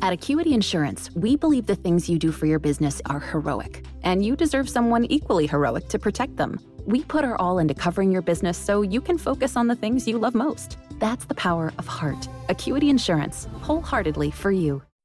At Acuity Insurance, we believe the things you do for your business are heroic, and you deserve someone equally heroic to protect them. We put our all into covering your business so you can focus on the things you love most. That's the power of heart. Acuity Insurance, wholeheartedly for you.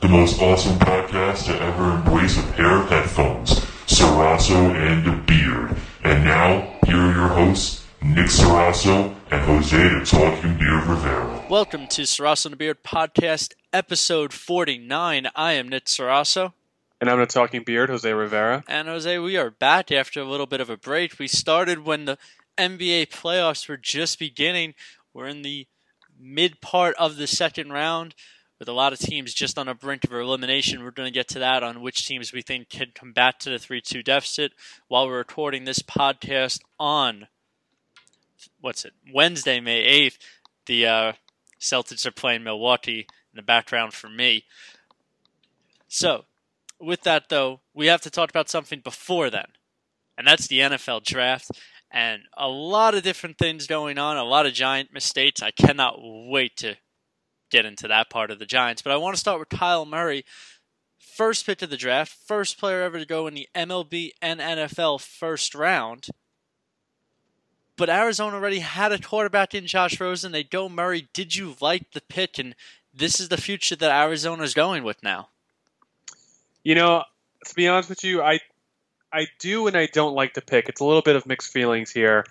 the most awesome podcast to ever embrace a pair of headphones, Sarasso and the Beard. And now, here are your hosts, Nick Sarasso and Jose the Talking Beard Rivera. Welcome to Sarasso and the Beard Podcast, episode 49. I am Nick Sarasso. And I'm the Talking Beard, Jose Rivera. And Jose, we are back after a little bit of a break. We started when the NBA playoffs were just beginning. We're in the mid part of the second round with a lot of teams just on the brink of elimination. We're going to get to that on which teams we think can combat to the 3 2 deficit while we're recording this podcast on, what's it, Wednesday, May 8th. The uh, Celtics are playing Milwaukee in the background for me. So, with that though, we have to talk about something before then, and that's the NFL draft. And a lot of different things going on, a lot of giant mistakes. I cannot wait to get into that part of the Giants. But I want to start with Kyle Murray. First pick of the draft, first player ever to go in the MLB and NFL first round. But Arizona already had a quarterback in Josh Rosen. They go Murray. Did you like the pick? And this is the future that Arizona is going with now. You know, to be honest with you, I I do and I don't like the pick. It's a little bit of mixed feelings here.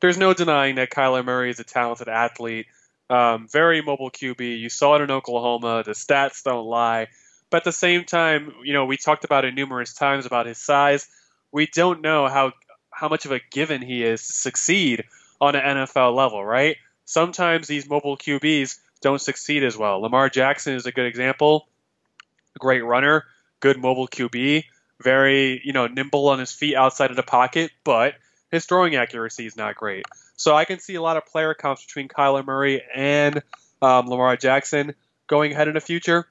There's no denying that Kyler Murray is a talented athlete. Um, very mobile QB. You saw it in Oklahoma. The stats don't lie. But at the same time, you know, we talked about it numerous times about his size. We don't know how how much of a given he is to succeed on an NFL level, right? Sometimes these mobile QBs don't succeed as well. Lamar Jackson is a good example. Great runner, good mobile QB, very, you know, nimble on his feet outside of the pocket, but his throwing accuracy is not great. So I can see a lot of player comps between Kyler Murray and um, Lamar Jackson going ahead in the future.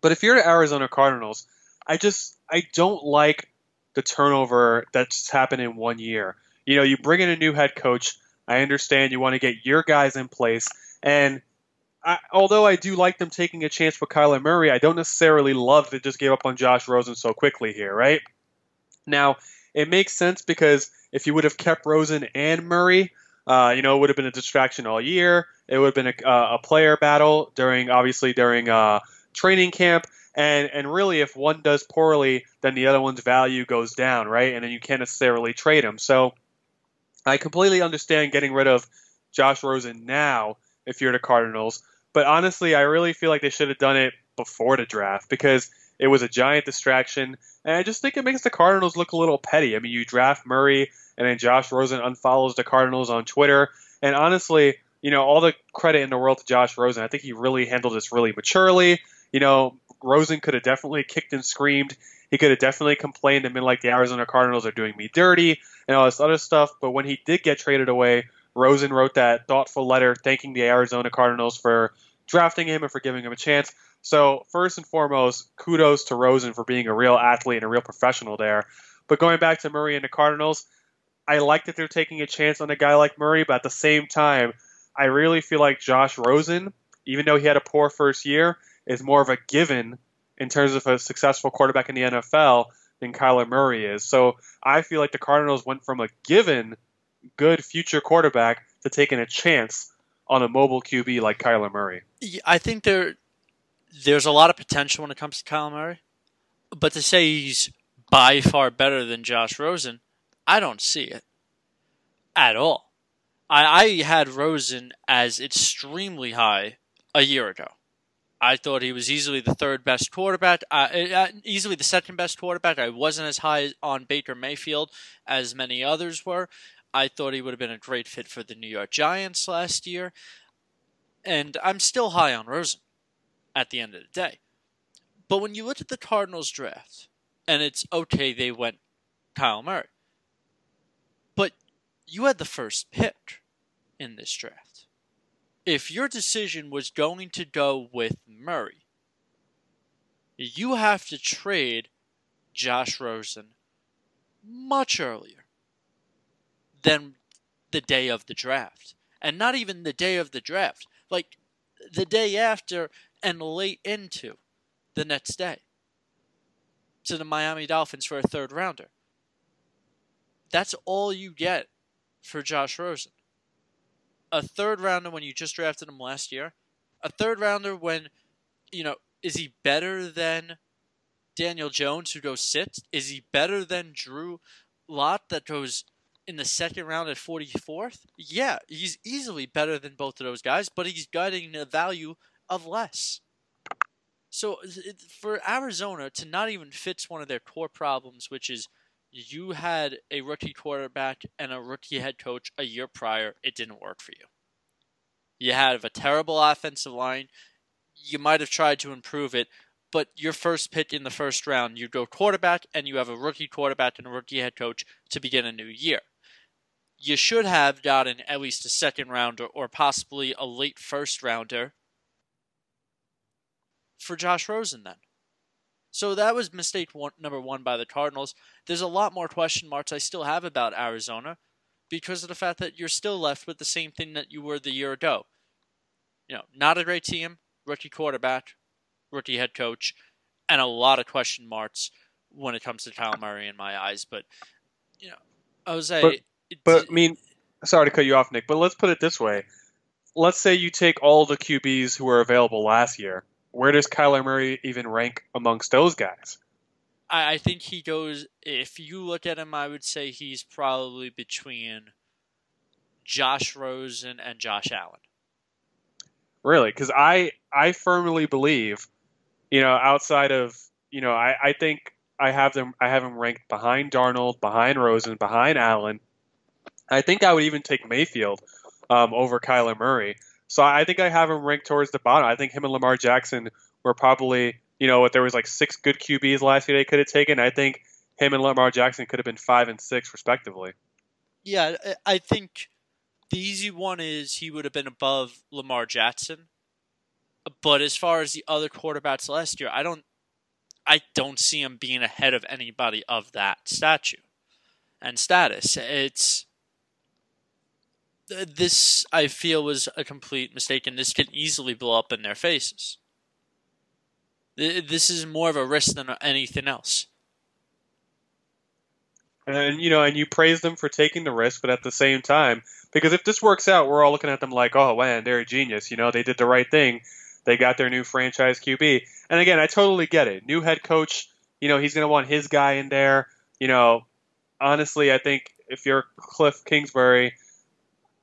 But if you're the Arizona Cardinals, I just I don't like the turnover that's happened in one year. You know, you bring in a new head coach. I understand you want to get your guys in place, and I, although I do like them taking a chance with Kyler Murray, I don't necessarily love that just gave up on Josh Rosen so quickly here, right? Now, it makes sense because if you would have kept Rosen and Murray, uh, you know, it would have been a distraction all year. It would have been a, uh, a player battle during, obviously, during uh, training camp. And, and really, if one does poorly, then the other one's value goes down, right? And then you can't necessarily trade him. So I completely understand getting rid of Josh Rosen now if you're the Cardinals. But honestly, I really feel like they should have done it before the draft because it was a giant distraction. And I just think it makes the Cardinals look a little petty. I mean, you draft Murray and then Josh Rosen unfollows the Cardinals on Twitter. And honestly, you know, all the credit in the world to Josh Rosen. I think he really handled this really maturely. You know, Rosen could have definitely kicked and screamed. He could have definitely complained and been like, the Arizona Cardinals are doing me dirty and all this other stuff. But when he did get traded away, Rosen wrote that thoughtful letter thanking the Arizona Cardinals for drafting him and for giving him a chance. So, first and foremost, kudos to Rosen for being a real athlete and a real professional there. But going back to Murray and the Cardinals, I like that they're taking a chance on a guy like Murray, but at the same time, I really feel like Josh Rosen, even though he had a poor first year, is more of a given in terms of a successful quarterback in the NFL than Kyler Murray is. So I feel like the Cardinals went from a given good future quarterback to taking a chance on a mobile QB like Kyler Murray. I think there there's a lot of potential when it comes to Kyler Murray, but to say he's by far better than Josh Rosen, I don't see it at all. I, I had Rosen as extremely high a year ago. I thought he was easily the third best quarterback, uh, uh, easily the second best quarterback. I wasn't as high on Baker Mayfield as many others were. I thought he would have been a great fit for the New York Giants last year. And I'm still high on Rosen at the end of the day. But when you look at the Cardinals draft, And it's okay they went Kyle Murray. But you had the first pick in this draft. If your decision was going to go with Murray, you have to trade Josh Rosen much earlier than the day of the draft. And not even the day of the draft, like the day after and late into the next day to the Miami Dolphins for a third rounder. That's all you get for Josh Rosen. A third rounder when you just drafted him last year. A third rounder when, you know, is he better than Daniel Jones who goes sixth? Is he better than Drew Lock that goes in the second round at 44th? Yeah, he's easily better than both of those guys, but he's getting a value of less. So for Arizona to not even fix one of their core problems, which is you had a rookie quarterback and a rookie head coach a year prior, it didn't work for you. You had a terrible offensive line. You might have tried to improve it, but your first pick in the first round, you go quarterback and you have a rookie quarterback and a rookie head coach to begin a new year. You should have gotten at least a second rounder or possibly a late first rounder for Josh Rosen then. So that was mistake one, number one by the Cardinals. There's a lot more question marks I still have about Arizona because of the fact that you're still left with the same thing that you were the year ago. You know, not a great team, rookie quarterback, rookie head coach, and a lot of question marks when it comes to Kyle Murray in my eyes. But you know, Jose. But, but I mean, sorry to cut you off, Nick, but let's put it this way: let's say you take all the QBs who were available last year where does Kyler Murray even rank amongst those guys? I, I think he goes. If you look at him, I would say he's probably between Josh Rosen and Josh Allen. Really, because I I firmly believe, you know, outside of you know, I, I think I have them I have him ranked behind Darnold, behind Rosen, behind Allen. I think I would even take Mayfield um, over Kyler Murray. So I think I have him ranked towards the bottom. I think him and Lamar Jackson were probably, you know, what there was like six good QBs last year they could have taken. I think him and Lamar Jackson could have been five and six respectively. Yeah, I think the easy one is he would have been above Lamar Jackson. But as far as the other quarterbacks last year, I don't I don't see him being ahead of anybody of that statue and status. It's this I feel was a complete mistake, and this can easily blow up in their faces. This is more of a risk than anything else. And you know, and you praise them for taking the risk, but at the same time, because if this works out, we're all looking at them like, oh man, they're a genius. You know, they did the right thing. They got their new franchise QB. And again, I totally get it. New head coach, you know, he's going to want his guy in there. You know, honestly, I think if you're Cliff Kingsbury,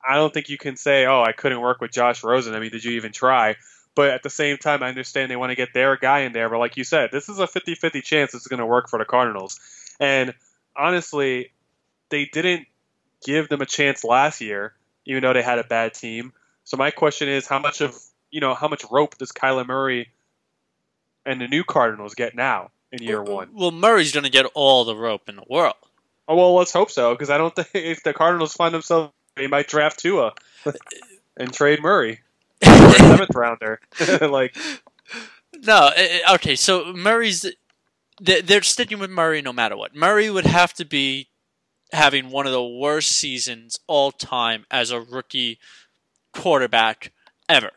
I don't think you can say, "Oh, I couldn't work with Josh Rosen." I mean, did you even try? But at the same time, I understand they want to get their guy in there. But like you said, this is a 50-50 chance it's going to work for the Cardinals. And honestly, they didn't give them a chance last year, even though they had a bad team. So my question is, how much of you know how much rope does Kyler Murray and the new Cardinals get now in year well, one? Well, Murray's going to get all the rope in the world. Oh well, let's hope so, because I don't think if the Cardinals find themselves they might draft Tua and trade Murray for a seventh rounder. like, no, okay. So Murray's they're sticking with Murray no matter what. Murray would have to be having one of the worst seasons all time as a rookie quarterback ever.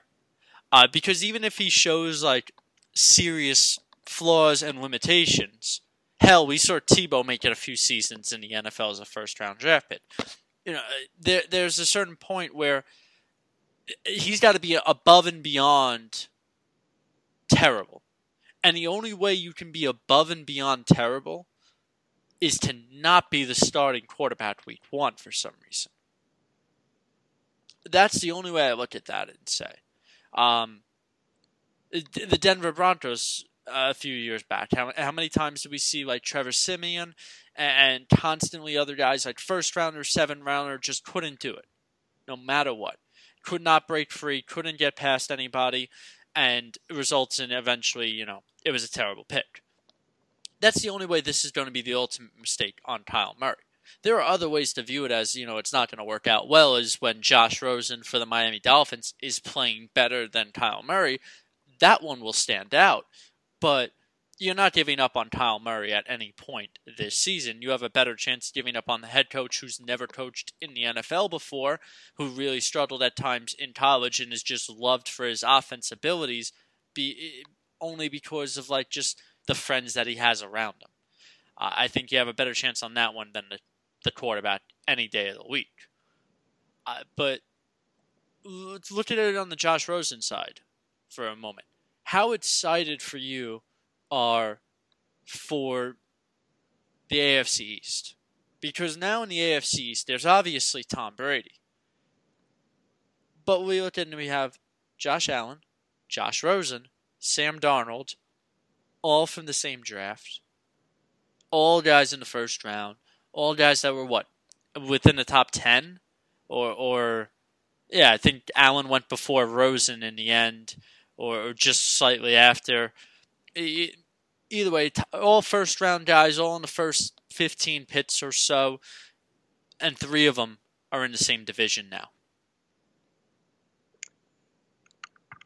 Uh, because even if he shows like serious flaws and limitations, hell, we saw Tebow make it a few seasons in the NFL as a first round draft pick you know, there there's a certain point where he's got to be above and beyond terrible. And the only way you can be above and beyond terrible is to not be the starting quarterback week one for some reason. That's the only way I look at that and say. Um, the Denver Broncos a few years back, how, how many times did we see like Trevor Siemian and constantly other guys like first rounder, seven rounder just couldn't do it, no matter what. Could not break free, couldn't get past anybody, and results in eventually, you know, it was a terrible pick. that's the only way this is going to be the ultimate mistake on Kyle Murray. There are other ways to view it as, you know, it's not going to work out well, is when Josh Rosen for the Miami Dolphins is playing better than Kyle Murray. That one will stand out. But you're not giving up on Kyle Murray at any point this season. You have a better chance giving up on the head coach who's never coached in the NFL before, who really struggled at times in college and is just loved for his offense abilities, be only because of like just the friends that he has around him. I think you have a better chance on that one than the, the quarterback any day of the week. Uh, but let's look at it on the Josh Rosen side for a moment. How excited for you are for the AFC East. Because now in the AFC East, there's obviously Tom Brady. But we look at and we have Josh Allen, Josh Rosen, Sam Darnold, all from the same draft. All guys in the first round. All guys that were what? Within the top 10? Or, or yeah, I think Allen went before Rosen in the end, or, or just slightly after either way, all first round guys, all in the first 15 pits or so, and three of them are in the same division now.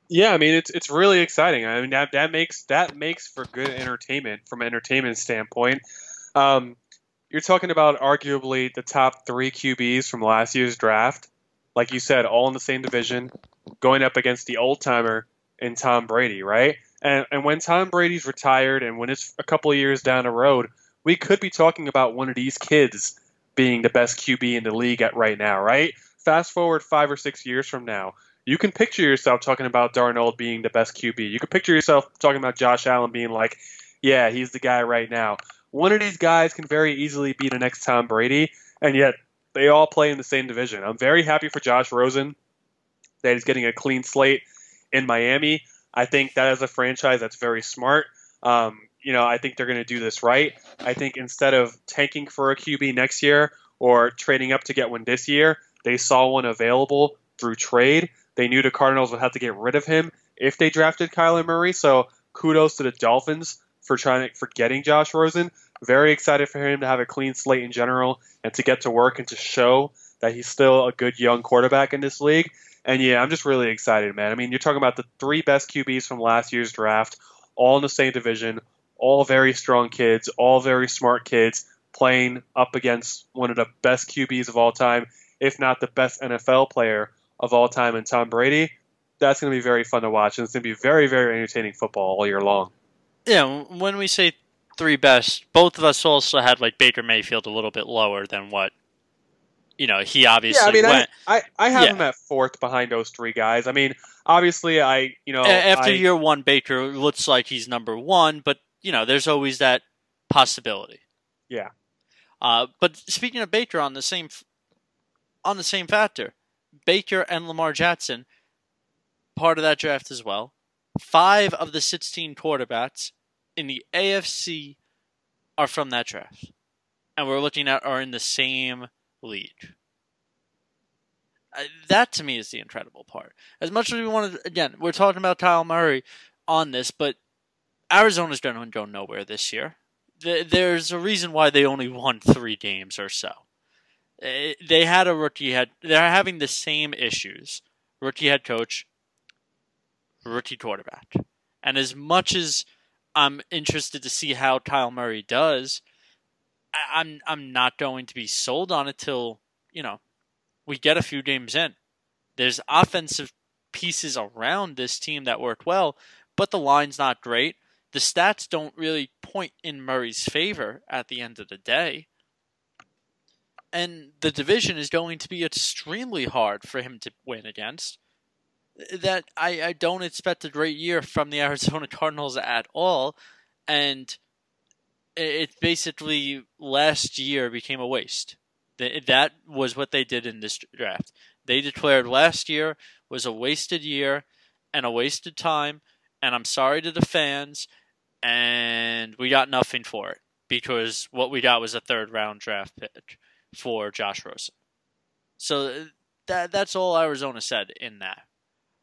Yeah, I mean it's it's really exciting. I mean that that makes that makes for good entertainment from an entertainment standpoint. Um, you're talking about arguably the top three QBs from last year's draft, like you said, all in the same division, going up against the old timer in Tom Brady, right? And, and when Tom Brady's retired and when it's a couple of years down the road, we could be talking about one of these kids being the best QB in the league at right now, right? Fast forward five or six years from now, you can picture yourself talking about Darnold being the best QB. You can picture yourself talking about Josh Allen being like, yeah, he's the guy right now. One of these guys can very easily be the next Tom Brady, and yet they all play in the same division. I'm very happy for Josh Rosen that he's getting a clean slate in Miami. I think that as a franchise, that's very smart. Um, you know, I think they're going to do this right. I think instead of tanking for a QB next year or trading up to get one this year, they saw one available through trade. They knew the Cardinals would have to get rid of him if they drafted Kyler Murray. So kudos to the Dolphins for trying for getting Josh Rosen. Very excited for him to have a clean slate in general and to get to work and to show that he's still a good young quarterback in this league. And yeah, I'm just really excited, man. I mean, you're talking about the three best QBs from last year's draft, all in the same division, all very strong kids, all very smart kids, playing up against one of the best QBs of all time, if not the best NFL player of all time, and Tom Brady. That's going to be very fun to watch, and it's going to be very, very entertaining football all year long. Yeah, when we say three best, both of us also had like Baker Mayfield a little bit lower than what you know, he obviously yeah, I mean, went. I, I, I have yeah. him at fourth behind those three guys. I mean, obviously, I you know after I, year one, Baker looks like he's number one, but you know, there's always that possibility. Yeah. Uh, but speaking of Baker, on the same on the same factor, Baker and Lamar Jackson, part of that draft as well. Five of the 16 quarterbacks in the AFC are from that draft, and we're looking at are in the same league. Uh, that to me is the incredible part. As much as we wanted, again, we're talking about Kyle Murray on this, but Arizona's going to go nowhere this year. There's a reason why they only won three games or so. Uh, they had a rookie head. They're having the same issues. Rookie head coach, rookie quarterback, and as much as I'm interested to see how Kyle Murray does, I'm I'm not going to be sold on it till you know we get a few games in. There's offensive pieces around this team that work well, but the line's not great. The stats don't really point in Murray's favor at the end of the day. And the division is going to be extremely hard for him to win against. That I, I don't expect a great year from the Arizona Cardinals at all. And it basically last year became a waste. That was what they did in this draft. They declared last year was a wasted year and a wasted time, and I'm sorry to the fans, and we got nothing for it because what we got was a third round draft pick for Josh Rosen. So that that's all Arizona said in that.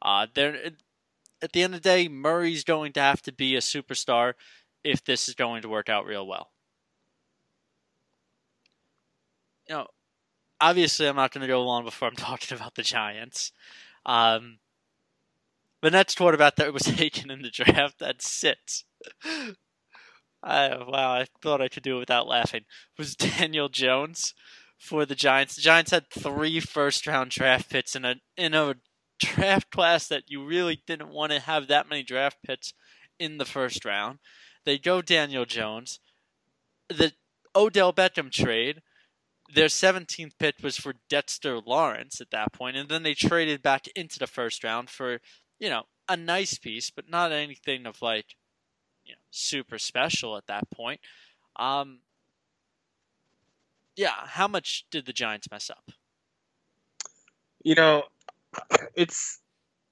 Uh, there, at the end of the day, Murray's going to have to be a superstar if this is going to work out real well. You know, obviously, I'm not going to go long before I'm talking about the Giants. Um, the next quarterback that was taken in the draft that sits. I, wow, I thought I could do it without laughing. Was Daniel Jones for the Giants? The Giants had three first round draft picks in a in a draft class that you really didn't want to have that many draft picks in the first round. They go Daniel Jones. The Odell Beckham trade, their 17th pick was for Dexter Lawrence at that point, and then they traded back into the first round for, you know, a nice piece, but not anything of like, you know, super special at that point. Um, yeah, how much did the Giants mess up? You know, it's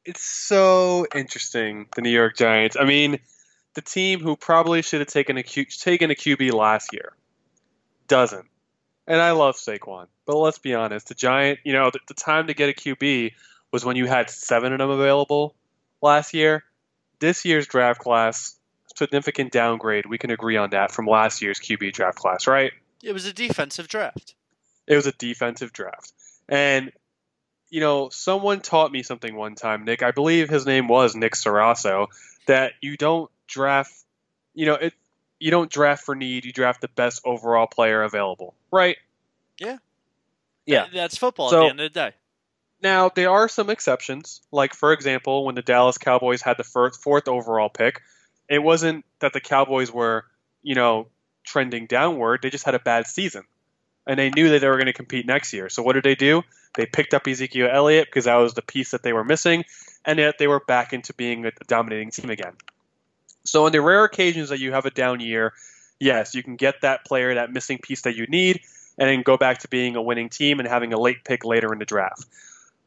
it's so interesting. The New York Giants. I mean, the team who probably should have taken a Q, taken a QB last year doesn't. And I love Saquon, but let's be honest. The Giant, you know, the, the time to get a QB was when you had seven of them available last year. This year's draft class, significant downgrade. We can agree on that from last year's QB draft class, right? It was a defensive draft. It was a defensive draft. And you know, someone taught me something one time, Nick. I believe his name was Nick Sarasso. That you don't draft, you know, it. You don't draft for need. You draft the best overall player available, right? Yeah. Yeah. That's football So- at the end of the day. Now there are some exceptions. Like for example, when the Dallas Cowboys had the first, fourth overall pick, it wasn't that the Cowboys were, you know, trending downward. They just had a bad season, and they knew that they were going to compete next year. So what did they do? They picked up Ezekiel Elliott because that was the piece that they were missing, and yet they were back into being a dominating team again. So on the rare occasions that you have a down year, yes, you can get that player, that missing piece that you need, and then go back to being a winning team and having a late pick later in the draft.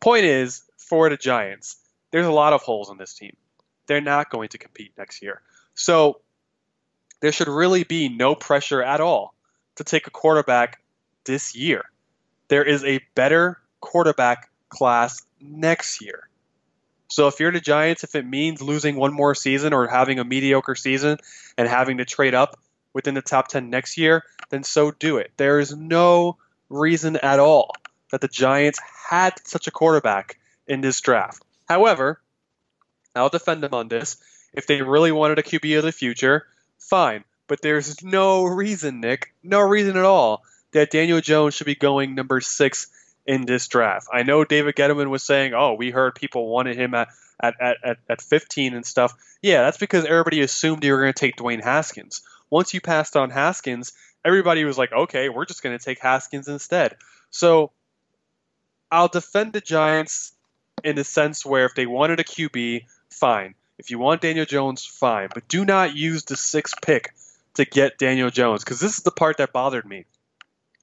Point is, for the Giants, there's a lot of holes in this team. They're not going to compete next year. So there should really be no pressure at all to take a quarterback this year. There is a better quarterback class next year. So if you're the Giants, if it means losing one more season or having a mediocre season and having to trade up within the top 10 next year, then so do it. There is no reason at all that the Giants had such a quarterback in this draft. However, I'll defend them on this. If they really wanted a QB of the future, fine. But there's no reason, Nick, no reason at all that Daniel Jones should be going number six in this draft. I know David Gettleman was saying, oh, we heard people wanted him at, at, at, at, at 15 and stuff. Yeah, that's because everybody assumed you were going to take Dwayne Haskins. Once you passed on Haskins, everybody was like, okay, we're just going to take Haskins instead. So I'll defend the Giants in the sense where if they wanted a QB, fine. If you want Daniel Jones, fine. But do not use the sixth pick to get Daniel Jones because this is the part that bothered me.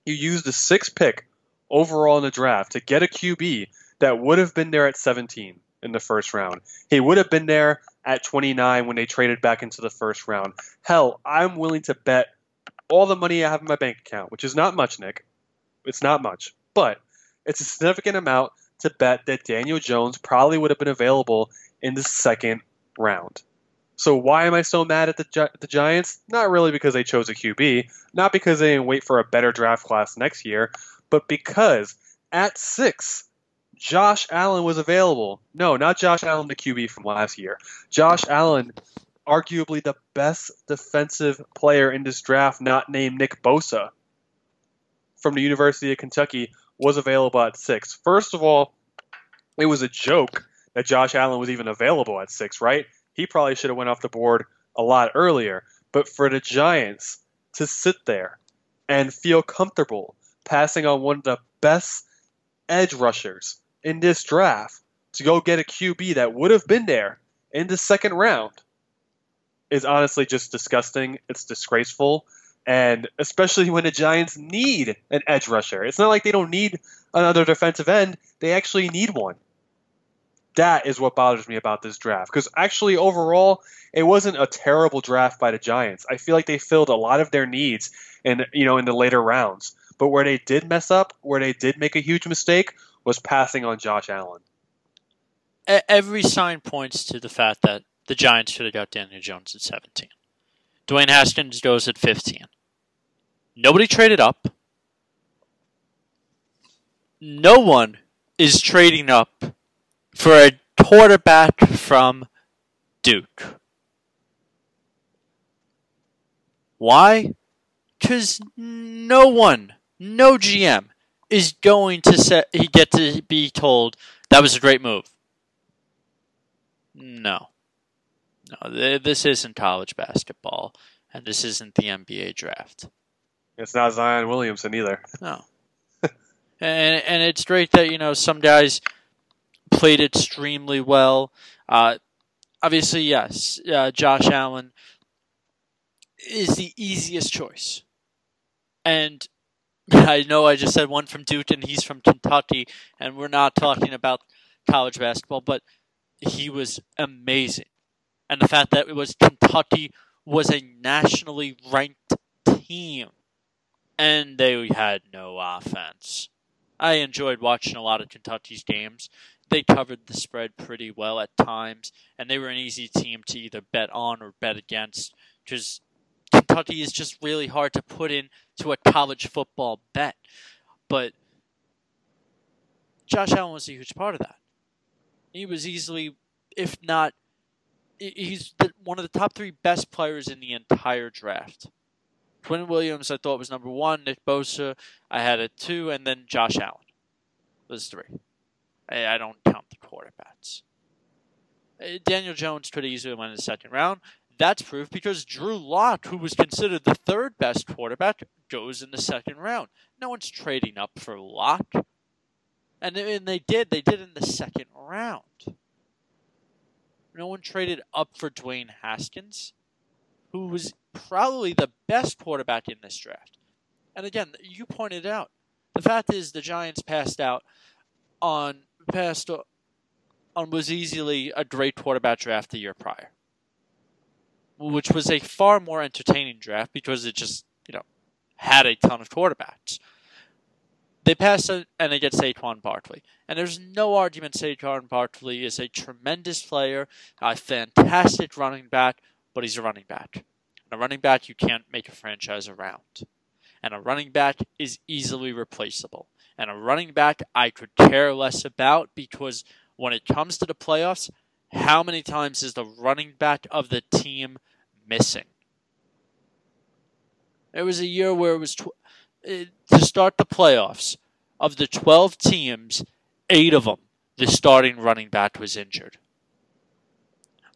You used the sixth pick overall in the draft to get a QB that would have been there at 17 in the first round. He would have been there at 29 when they traded back into the first round. Hell, I'm willing to bet all the money I have in my bank account, which is not much, Nick. It's not much, but it's a significant amount to bet that Daniel Jones probably would have been available in the second round. So why am I so mad at the Gi- the Giants? Not really because they chose a QB, not because they didn't wait for a better draft class next year, but because at six, Josh Allen was available. No, not Josh Allen, the QB from last year. Josh Allen, arguably the best defensive player in this draft, not named Nick Bosa, from the University of Kentucky, was available at six. First of all, it was a joke that Josh Allen was even available at six, right? He probably should have went off the board a lot earlier. But for the Giants to sit there and feel comfortable passing on one of the best edge rushers in this draft to go get a QB that would have been there in the second round is honestly just disgusting. It's disgraceful. And especially when the Giants need an edge rusher. It's not like they don't need another defensive end, they actually need one. That is what bothers me about this draft. Because actually, overall, it wasn't a terrible draft by the Giants. I feel like they filled a lot of their needs in you know in the later rounds. But where they did mess up, where they did make a huge mistake, was passing on Josh Allen. Every sign points to the fact that the Giants should have got Daniel Jones at 17. Dwayne Haskins goes at 15. Nobody traded up. No one is trading up for a quarterback from Duke. Why? Because no one, no GM, is going to set, he get to be told that was a great move. No. No, th- this isn't college basketball, and this isn't the NBA draft. It's not Zion Williamson either. No. and and it's great that you know some guys played extremely well. Uh, obviously, yes, uh, Josh Allen is the easiest choice, and I know I just said one from Duke and he's from Kentucky, and we're not talking about college basketball, but he was amazing, and the fact that it was Kentucky was a nationally ranked team, and they had no offense. I enjoyed watching a lot of Kentucky's games. They covered the spread pretty well at times, and they were an easy team to either bet on or bet against because Kentucky is just really hard to put in to a college football bet. But Josh Allen was a huge part of that. He was easily, if not, he's one of the top three best players in the entire draft. Quinn Williams, I thought was number one. Nick Bosa, I had at two, and then Josh Allen was three. I, don't count the quarterbacks. Uh, Daniel Jones could easily win in the second round. That's proof because Drew Lock, who was considered the third best quarterback, goes in the second round. No one's trading up for Lock. And, and they did. They did in the second round. No one traded up for Dwayne Haskins, who was probably the best quarterback in this draft. And again, you pointed out the fact is the Giants passed out on passed on was easily a great quarterback draft the year prior which was a far more entertaining draft because it just, you know, had a ton of quarterbacks. They pass it and they get Saquon Barkley. And there's no argument Saquon Barkley is a tremendous player, a fantastic running back, but he's a running back. And a running back you can't make a franchise around. And a running back is easily replaceable. And a running back I could care less about because when it comes to the playoffs, how many times is the running back of the team missing? It was a year where it was tw- uh, to start the playoffs. Of the 12 teams, eight of them, the starting running back was injured.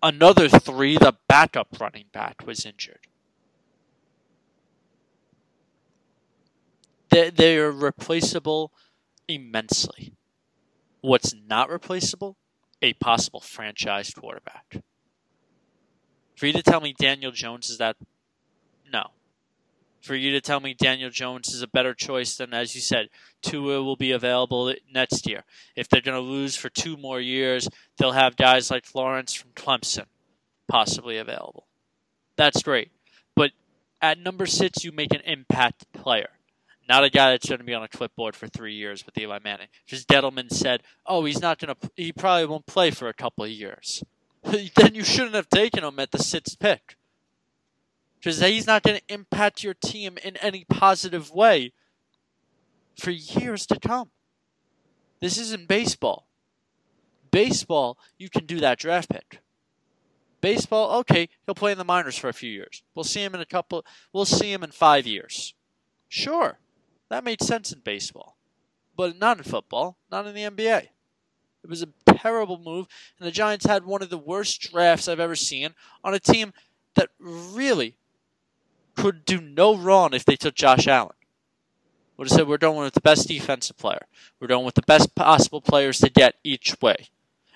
Another three, the backup running back was injured. They, they are replaceable immensely. What's not replaceable a possible franchise quarterback. For you to tell me Daniel Jones is that, no. For you to tell me Daniel Jones is a better choice than, as you said, Tua will be available next year. If they're going to lose for two more years, they'll have guys like Lawrence from Clemson possibly available. That's great. But at number six, you make an impact player not a guy that's going to be on a clipboard for three years with Eli Manning. Because Gettleman said, "Oh, he's not going to. He probably won't play for a couple of years." then you shouldn't have taken him at the sixth pick. Because he's not going to impact your team in any positive way for years to come. This isn't baseball. Baseball, you can do that draft pick. Baseball, okay, he'll play in the minors for a few years. We'll see him in a couple. We'll see him in five years. Sure, that made sense in baseball, but not in football, not in the NBA. It was a terrible move, and the Giants had one of the worst drafts I've ever seen on a team that really could do no wrong if they took Josh Allen. Would have said we're going with the best defensive player. We're going with the best possible players to get each way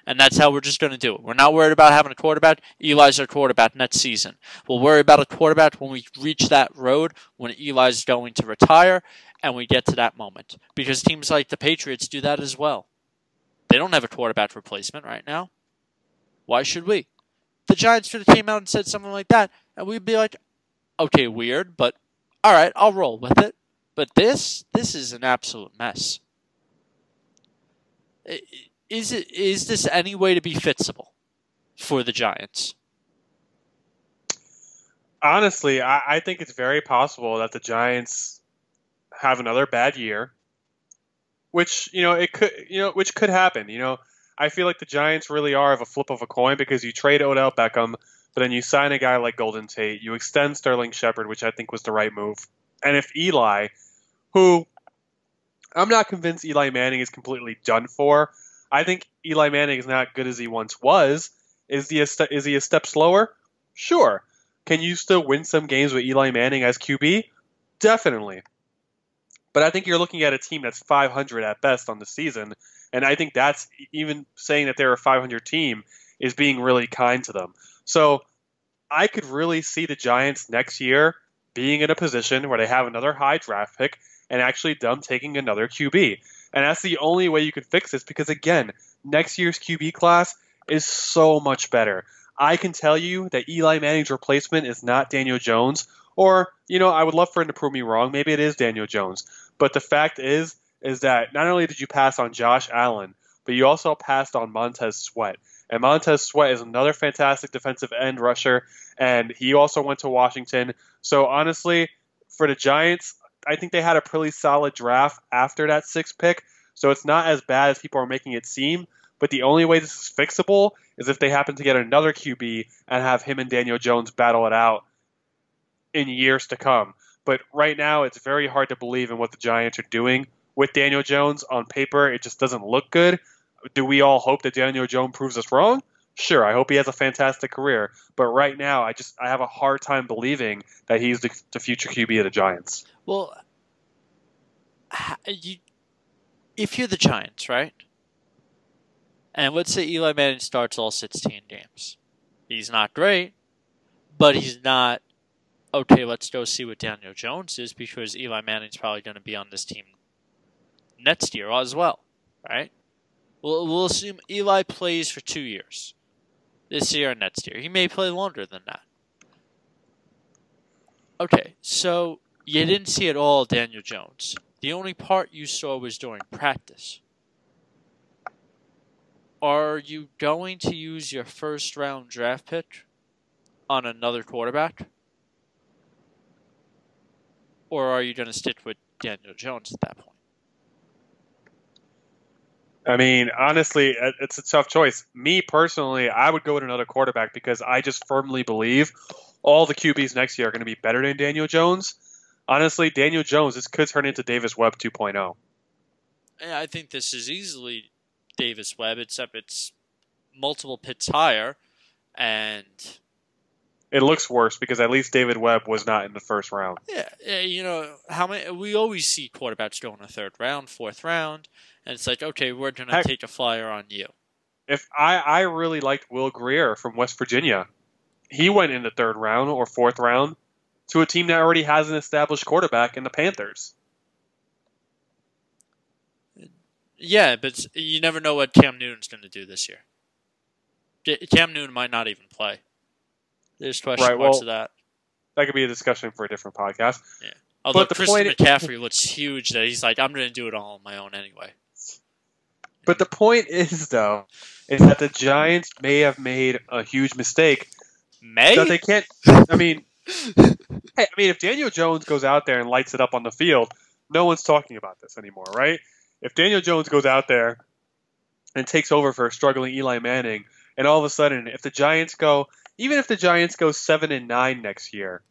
and that's how we're just going to do it. We're not worried about having a quarterback. Eli's our quarterback next season. We'll worry about a quarterback when we reach that road, when Eli's going to retire, and we get to that moment. Because teams like the Patriots do that as well. They don't have a quarterback replacement right now. Why should we? The Giants should have came out and said something like that, and we'd be like, okay, weird, but all right, I'll roll with it. But this, this is an absolute mess. Is it is this any way to be fixable for the Giants? honestly, I, I think it's very possible that the Giants have another bad year, which you know it could you know which could happen. You know, I feel like the Giants really are of a flip of a coin because you trade Odell Beckham, but then you sign a guy like Golden Tate, you extend Sterling Shepard, which I think was the right move, and if Eli, who I'm not convinced Eli Manning is completely done for. I think Eli Manning is not good as he once was. Is he a st- is he a step slower? Sure. Can you still win some games with Eli Manning as QB? Definitely. But I think you're looking at a team that's 500 at best on the season, and I think that's even saying that they're a 500 team is being really kind to them. So I could really see the Giants next year being in a position where they have another high draft pick and actually them taking another QB. And that's the only way you can fix this because, again, next year's QB class is so much better. I can tell you that Eli Manning's replacement is not Daniel Jones, or, you know, I would love for him to prove me wrong. Maybe it is Daniel Jones. But the fact is, is that not only did you pass on Josh Allen, but you also passed on Montez Sweat. And Montez Sweat is another fantastic defensive end rusher, and he also went to Washington. So honestly, for the Giants, I think they had a pretty solid draft after that sixth pick. So it's not as bad as people are making it seem. But the only way this is fixable is if they happen to get another QB and have him and Daniel Jones battle it out in years to come. But right now, it's very hard to believe in what the Giants are doing with Daniel Jones. On paper, it just doesn't look good. Do we all hope that Daniel Jones proves us wrong? Sure, I hope he has a fantastic career. But right now, I just I have a hard time believing that he's the, the future QB of the Giants. Well, you, if you're the Giants, right? And let's say Eli Manning starts all 16 games. He's not great, but he's not okay. Let's go see what Daniel Jones is because Eli Manning's probably going to be on this team next year as well, right? We'll, we'll assume Eli plays for two years, this year and next year. He may play longer than that. Okay, so you didn't see at all Daniel Jones. The only part you saw was during practice. Are you going to use your first round draft pick on another quarterback? Or are you going to stick with Daniel Jones at that point? I mean, honestly, it's a tough choice. Me personally, I would go with another quarterback because I just firmly believe all the QBs next year are going to be better than Daniel Jones. Honestly, Daniel Jones, this could turn into Davis Webb 2.0. Yeah, I think this is easily Davis Webb, except it's multiple pits higher, and it looks worse because at least Davis Webb was not in the first round. Yeah, yeah, you know how many we always see quarterbacks go in the third round, fourth round, and it's like, okay, we're gonna Heck, take a flyer on you. If I I really liked Will Grier from West Virginia, he went in the third round or fourth round to a team that already has an established quarterback in the Panthers. Yeah, but you never know what Cam Newton's going to do this year. Cam Newton might not even play. There's question right, well, of that. That could be a discussion for a different podcast. Yeah. Although but Christian point McCaffrey looks huge, that he's like, I'm going to do it all on my own anyway. But the point is, though, is that the Giants may have made a huge mistake. May that they can't. I mean, hey, I mean, if Daniel Jones goes out there and lights it up on the field, no one's talking about this anymore, right? If Daniel Jones goes out there and takes over for a struggling Eli Manning, and all of a sudden, if the Giants go, even if the Giants go seven and nine next year,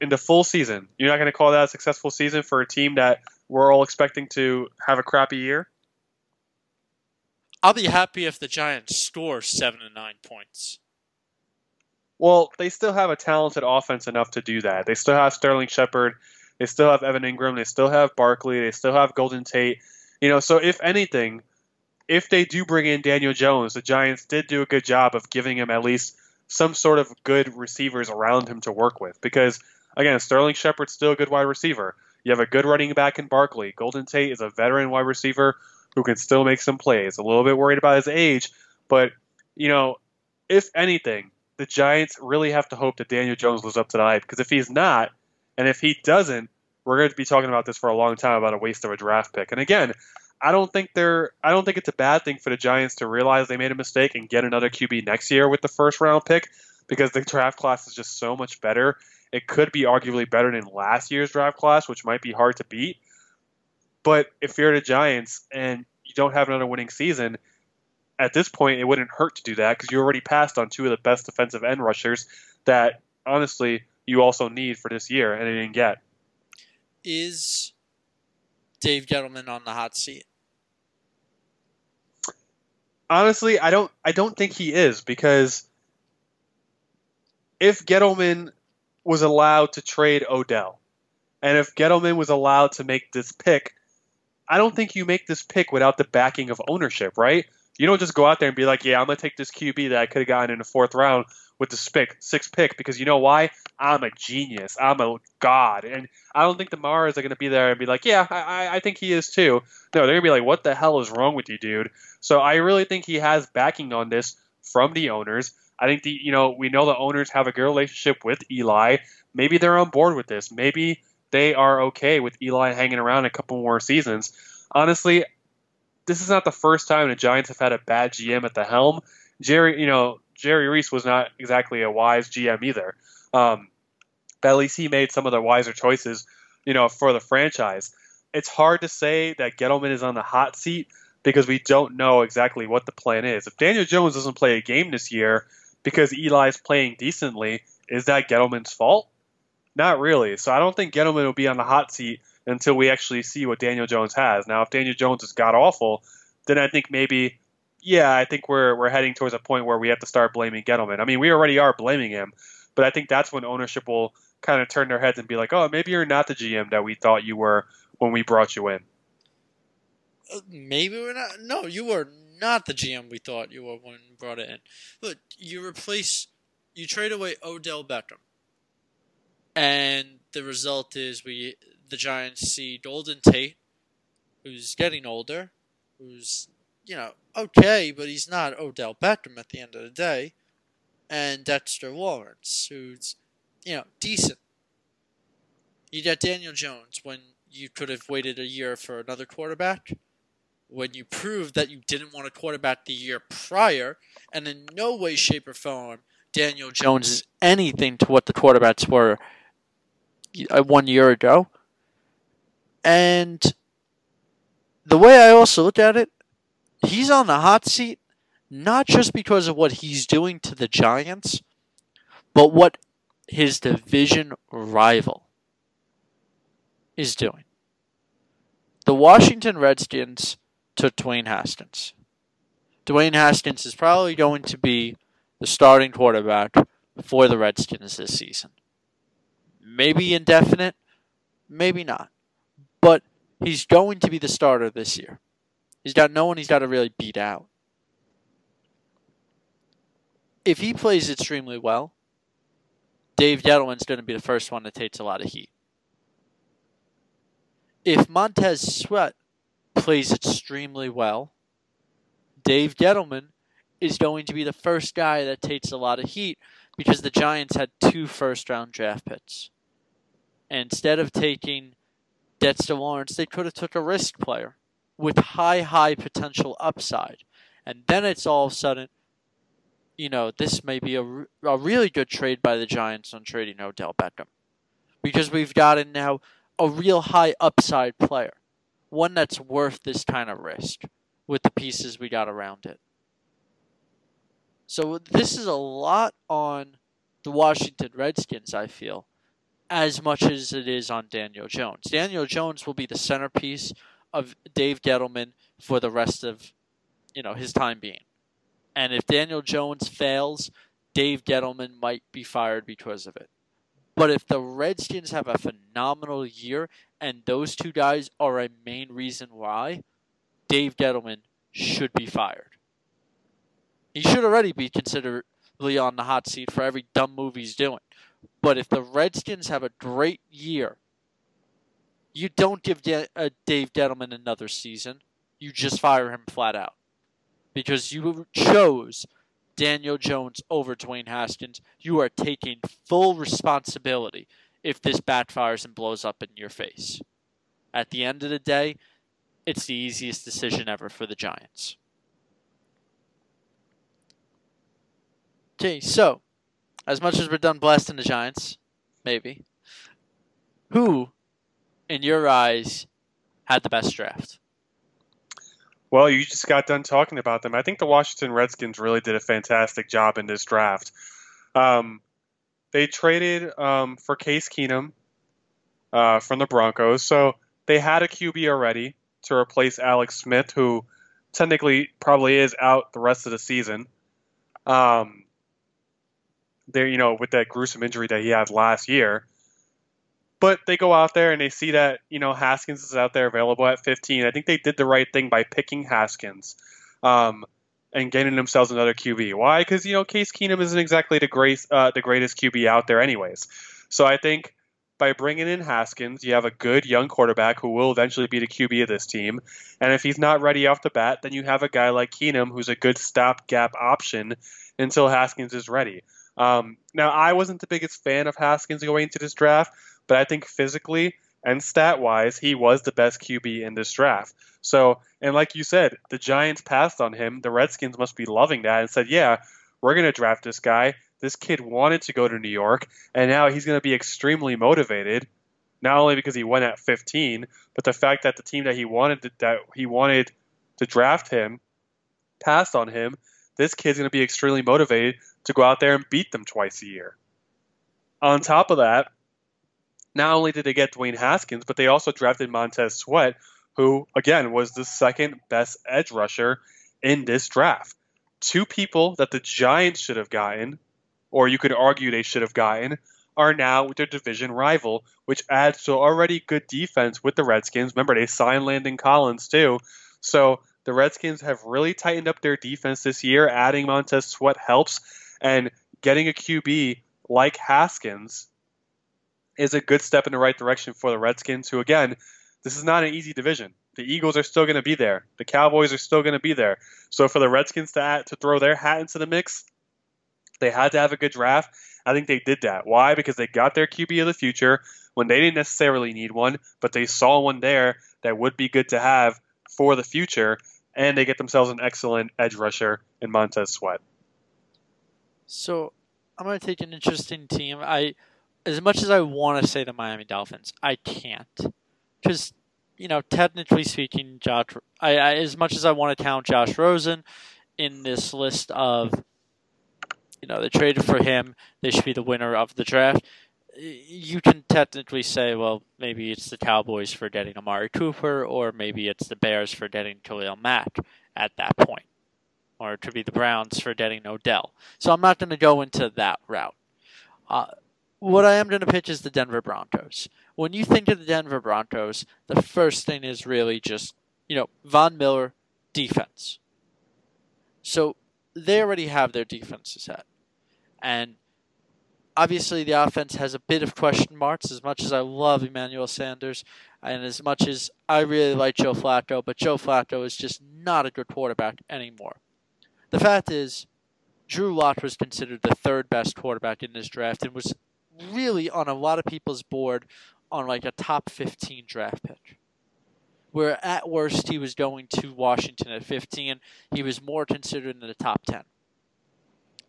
in the full season, you're not going to call that a successful season for a team that we're all expecting to have a crappy year. I'll be happy if the Giants score seven and nine points. Well, they still have a talented offense enough to do that. They still have Sterling Shepard. They still have Evan Engram. They still have Barkley. They still have Golden Tate. You know, so if anything, if they do bring in Daniel Jones, the Giants did do a good job of giving him at least some sort of good receivers around him to work with. Because again, Sterling Shepard's still a good wide receiver. You have a good running back in Barkley. Golden Tate is a veteran wide receiver who can still make some plays. A little bit worried about his age, but you know, if anything, the Giants really have to hope that Daniel Jones lives up to the hype. Because if he's not, and if he doesn't, we're going to be talking about this for a long time about a waste of a draft pick. And again, I don't think they're I don't think it's a bad thing for the Giants to realize they made a mistake and get another QB next year with the first round pick. because the draft class is just so much better. It could be arguably better than last year's draft class, which might be hard to beat. But if you're the Giants and you don't have another winning season, at this point, it wouldn't hurt to do that because you already passed on two of the best defensive end rushers that, honestly, you also need for this year and they didn't get. Is Dave Gettleman on the hot seat? Honestly, I don't. I don't think he is because if Gettleman was allowed to trade Odell, and if Gettleman was allowed to make this pick, I don't think you make this pick without the backing of ownership, right? You don't just go out there and be like, "Yeah, I'm gonna take this QB that I could have gotten in the fourth round with the sixth pick," because you know why? I'm a genius. I'm a god, and I don't think the Maras are gonna be there and be like, "Yeah, I, I think he is too." No, they're gonna be like, "What the hell is wrong with you, dude?" So I really think he has backing on this from the owners. I think the you know we know the owners have a good relationship with Eli. Maybe they're on board with this. Maybe they are okay with Eli hanging around a couple more seasons. Honestly, this is not the first time the Giants have had a bad GM at the helm. Jerry, you know, Jerry Reese was not exactly a wise GM either. Um, but at least he made some of the wiser choices, you know, for the franchise. It's hard to say that Gettleman is on the hot seat because we don't know exactly what the plan is. If Daniel Jones doesn't play a game this year because Eli's playing decently, is that Gettleman's fault? Not really. So I don't think Gettleman will be on the hot seat until we actually see what Daniel Jones has. Now, if Daniel Jones is god awful, then I think maybe, yeah, I think we're we're heading towards a point where we have to start blaming Gettleman. I mean, we already are blaming him, but I think that's when ownership will kind of turn their heads and be like, oh, maybe you're not the GM that we thought you were when we brought you in. Uh, maybe we're not. No, you were not the GM we thought you were when we brought it in. Look, you replace, you trade away Odell Beckham, and the result is we the Giants see Golden Tate, who's getting older, who's you know okay, but he's not Odell Beckham at the end of the day, and Dexter Lawrence, who's you know decent. You got Daniel Jones when you could have waited a year for another quarterback. When you proved that you didn't want a quarterback the year prior, and in no way, shape, or form, Daniel Jones is anything to what the quarterbacks were uh, one year ago. And the way I also look at it, he's on the hot seat not just because of what he's doing to the Giants, but what his division rival is doing. The Washington Redskins took Dwayne Haskins. Dwayne Haskins is probably going to be the starting quarterback for the Redskins this season. Maybe indefinite, maybe not. But he's going to be the starter this year. He's got no one he's got to really beat out. If he plays extremely well, Dave Gettleman's going to be the first one that takes a lot of heat. If Montez Sweat plays extremely well, Dave Gettleman is going to be the first guy that takes a lot of heat because the Giants had two first round draft picks. And instead of taking Dexter Lawrence, they could have took a risk player with high, high potential upside. And then it's all of a sudden, you know, this may be a, a really good trade by the Giants on trading Odell Beckham. Because we've gotten now a real high upside player. One that's worth this kind of risk with the pieces we got around it. So this is a lot on the Washington Redskins, I feel as much as it is on Daniel Jones. Daniel Jones will be the centerpiece of Dave Gettleman for the rest of you know his time being. And if Daniel Jones fails, Dave Gettleman might be fired because of it. But if the Redskins have a phenomenal year and those two guys are a main reason why, Dave Gettleman should be fired. He should already be considered on the hot seat for every dumb move he's doing. But if the Redskins have a great year, you don't give De- uh, Dave Gettleman another season. You just fire him flat out. Because you chose Daniel Jones over Dwayne Haskins. You are taking full responsibility if this backfires and blows up in your face. At the end of the day, it's the easiest decision ever for the Giants. Okay, so as much as we're done blasting the Giants, maybe, who, in your eyes, had the best draft? Well, you just got done talking about them. I think the Washington Redskins really did a fantastic job in this draft. Um, they traded um, for Case Keenum uh, from the Broncos, so they had a QB already to replace Alex Smith, who technically probably is out the rest of the season. Um, there, you know, with that gruesome injury that he had last year. But they go out there and they see that you know Haskins is out there available at 15. I think they did the right thing by picking Haskins um, and getting themselves another QB. Why? Because you know Case Keenum isn't exactly the great uh, the greatest QB out there, anyways. So I think by bringing in Haskins, you have a good young quarterback who will eventually be the QB of this team. And if he's not ready off the bat, then you have a guy like Keenum who's a good stopgap option until Haskins is ready. Um, now, I wasn't the biggest fan of Haskins going into this draft, but I think physically and stat wise, he was the best QB in this draft. So, and like you said, the Giants passed on him. The Redskins must be loving that and said, yeah, we're going to draft this guy. This kid wanted to go to New York, and now he's going to be extremely motivated. Not only because he went at 15, but the fact that the team that he wanted to, that he wanted to draft him passed on him. This kid's going to be extremely motivated to go out there and beat them twice a year. On top of that, not only did they get Dwayne Haskins, but they also drafted Montez Sweat, who, again, was the second best edge rusher in this draft. Two people that the Giants should have gotten, or you could argue they should have gotten, are now with their division rival, which adds to already good defense with the Redskins. Remember, they signed Landon Collins too. So the Redskins have really tightened up their defense this year. Adding Montez Sweat helps, and getting a QB like Haskins is a good step in the right direction for the Redskins, who, again, this is not an easy division. The Eagles are still going to be there. The Cowboys are still going to be there. So for the Redskins to add, to throw their hat into the mix, they had to have a good draft. I think they did that. Why? Because they got their QB of the future when they didn't necessarily need one, but they saw one there that would be good to have for the future, and they get themselves an excellent edge rusher in Montez Sweat. So I'm going to take an interesting team. I as much as I want to say the Miami Dolphins, I can't because you know technically speaking, Josh. I, I as much as I want to count Josh Rosen in this list of you know they traded for him, they should be the winner of the draft. You can technically say, well, maybe it's the Cowboys for getting Amari Cooper, or maybe it's the Bears for getting Khalil Mack at that point, or it could be the Browns for getting Odell. So I'm not going to go into that route. Uh, what I am going to pitch is the Denver Broncos. When you think of the Denver Broncos, the first thing is really just, you know, Von Miller defense. So they already have their defense set. And obviously the offense has a bit of question marks as much as I love Emmanuel Sanders and as much as I really like Joe Flacco, but Joe Flacco is just not a good quarterback anymore. The fact is, Drew Lock was considered the third best quarterback in this draft and was really on a lot of people's board on like a top 15 draft pick. Where at worst he was going to Washington at 15, he was more considered in the top 10.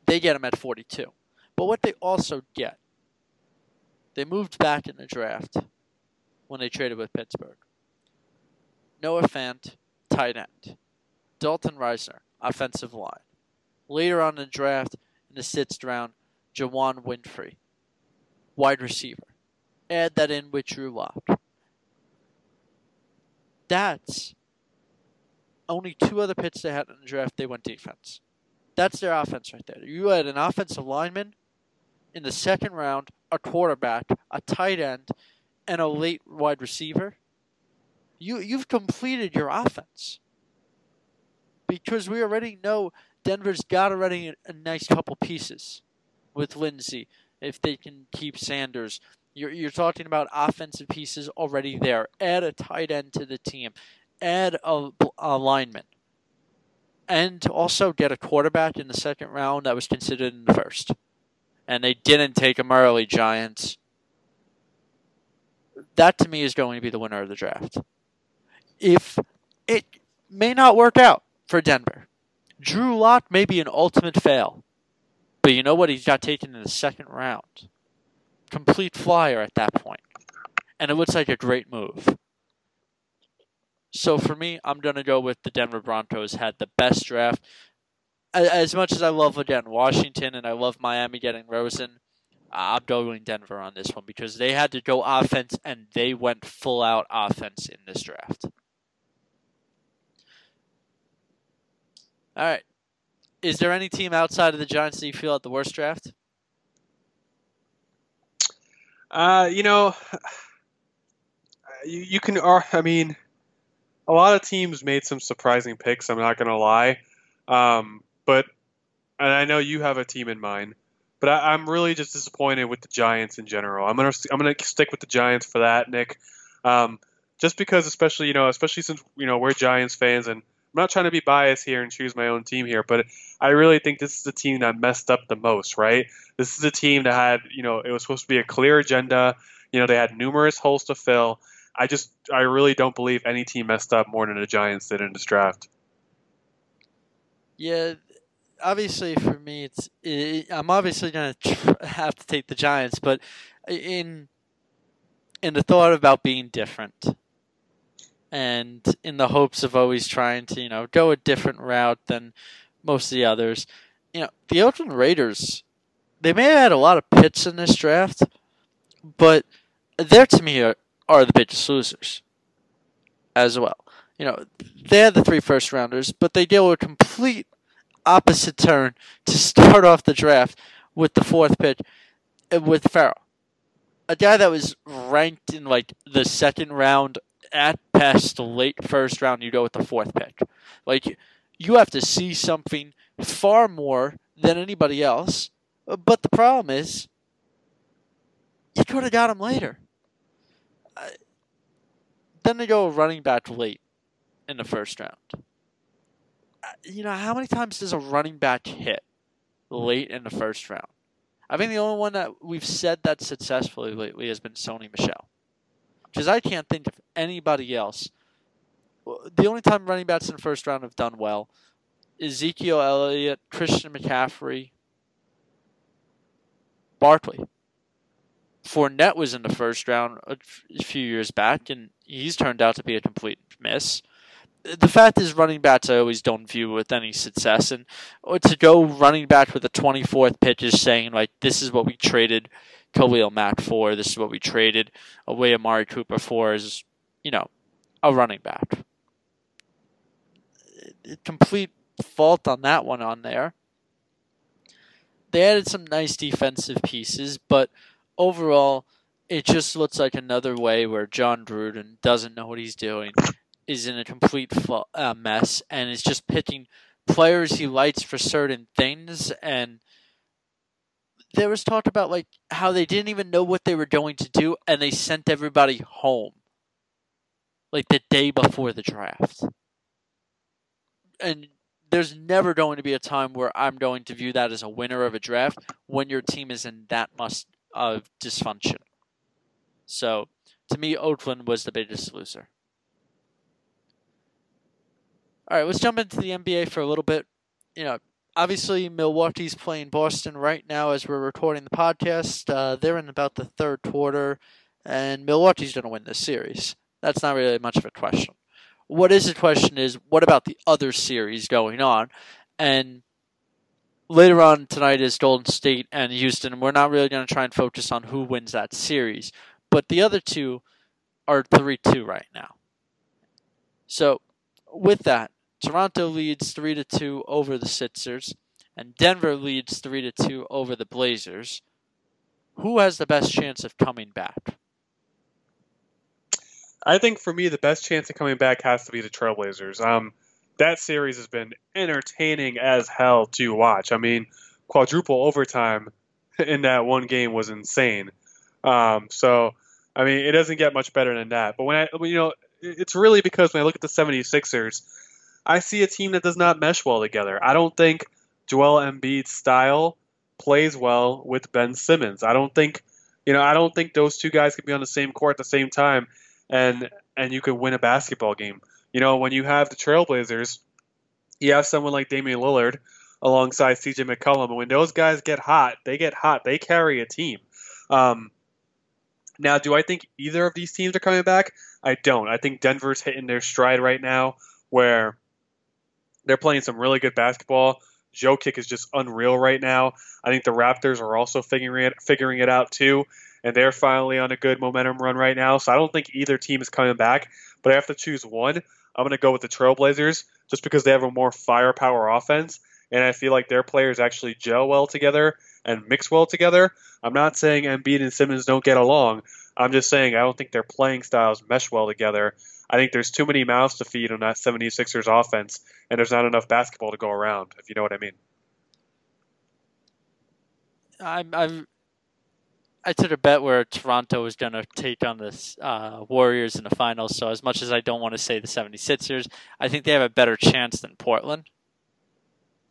They get him at 42. But what they also get, they moved back in the draft when they traded with Pittsburgh. Noah Fant, tight end. Dalton Risner, offensive line. Later on in the draft, in the sixth round, Juwann Winfree, wide receiver. Add that in with Drew Lock. That's only two other picks they had in the draft. They went defense. That's their offense right there. You had an offensive lineman in the second round, a quarterback, a tight end, and a late wide receiver. You you've completed your offense because we already know Denver's got already a, nice couple pieces with Lindsay, if they can keep Sanders. You're, you're talking about offensive pieces already there. Add a tight end to the team. Add a, a lineman. And also get a quarterback in the second round that was considered in the first. And they didn't take him early, Giants. That to me is going to be the winner of the draft. If it may not work out for Denver, Drew Lock may be an ultimate fail But you know what? He got taken in the second round. Complete flyer at that point. And it looks like a great move. So for me, I'm going to go with the Denver Broncos had the best draft. As much as I love, again, Washington and I love Miami getting Rosen, I'm going Denver on this one because they had to go offense and they went full out offense in this draft. All right. Is there any team outside of the Giants that you feel had the worst draft? Uh, you know, you, you can. I mean, a lot of teams made some surprising picks. I'm not going to lie, um, but and I know you have a team in mind, but I, am really just disappointed with the Giants in general. I'm gonna I'm gonna stick with the Giants for that, Nick. Um, just because, especially you know, especially since you know we're Giants fans, and I'm not trying to be biased here and choose my own team here, but I really think this is the team that messed up the most. Right? This is a team that had you know it was supposed to be a clear agenda. You know, they had numerous holes to fill. I just I really don't believe any team messed up more than the Giants did in this draft. Yeah, obviously for me, it's it, I'm obviously gonna tr- have to take the Giants, but in in the thought about being different, and in the hopes of always trying to you know go a different route than most of the others, you know the Oakland Raiders, they may have had a lot of pits in this draft, but they're to me are, are the biggest losers as well. You know, they had the three first rounders, but they deal with complete opposite turn to start off the draft with the fourth pick uh, with Ferrell. A guy that was ranked in like the second round at best, late first round, you go with the fourth pick. Like you have to see something far more than anybody else. But the problem is, you could have got him later. Then they go running back late in the first round. You know, how many times does a running back hit late in the first round? I think the only one that we've said that successfully lately has been Sony Michel. Because I can't think of anybody else. The only time running backs in the first round have done well Ezekiel Elliott, Christian McCaffrey, Barkley. Fournette was in the first round a few years back, and he's turned out to be a complete miss the fact is, running backs I always don't view with any success, and uh, to go running back with the 24th pitch is saying like this is what we traded Khalil Mack for, this is what we traded away Amari Cooper for, is you know a running back. Uh, complete fault on that one on there. They added some nice defensive pieces, but overall, it just looks like another way where Jon Gruden doesn't know what he's doing is in a complete uh, mess and is just picking players he likes for certain things. And there was talk about like how they didn't even know what they were going to do and they sent everybody home like the day before the draft. And there's never going to be a time where i'm going to view that as a winner of a draft when your team is in that much of dysfunction. So to me oakland was the biggest loser all right, let's jump into the NBA for a little bit. You know, obviously Milwaukee's playing Boston right now as we're recording the podcast. Uh, they're in about the third quarter, and Milwaukee's going to win this series. That's not really much of a question. What is the question is what about the other series going on? And later on tonight is Golden State and Houston, we're not really going to try and focus on who wins that series. But the other two are 3 2 right now. So, with that, Toronto leads 3 to 2 over the Sixers and Denver leads 3 to 2 over the Blazers. Who has the best chance of coming back? I think for me the best chance of coming back has to be the Trailblazers. Um that series has been entertaining as hell to watch. I mean, quadruple overtime in that one game was insane. Um, so, I mean, it doesn't get much better than that. But when I, you know, it's really because when I look at the 76ers, I see a team that does not mesh well together. I don't think Joel Embiid's style plays well with Ben Simmons. I don't think you know, I don't think those two guys can be on the same court at the same time and and you could win a basketball game. You know, when you have the Trailblazers, you have someone like Damian Lillard alongside CJ McCollum. And when those guys get hot, they get hot. They carry a team. Um, now, do I think either of these teams are coming back? I don't. I think Denver's hitting their stride right now where they're playing some really good basketball. Jokic is just unreal right now. I think the Raptors are also figuring it figuring it out too, and they're finally on a good momentum run right now. So I don't think either team is coming back, but I have to choose one. I'm going to go with the Trailblazers just because they have a more firepower offense, and I feel like their players actually gel well together and mix well together. I'm not saying Embiid and Simmons don't get along. I'm just saying I don't think their playing styles mesh well together. I think there's too many mouths to feed on that 76ers offense, and there's not enough basketball to go around, if you know what I mean. I'm, I'm I took a bet where Toronto was going to take on the uh, Warriors in the finals. So as much as I don't want to say the 76ers, I think they have a better chance than Portland.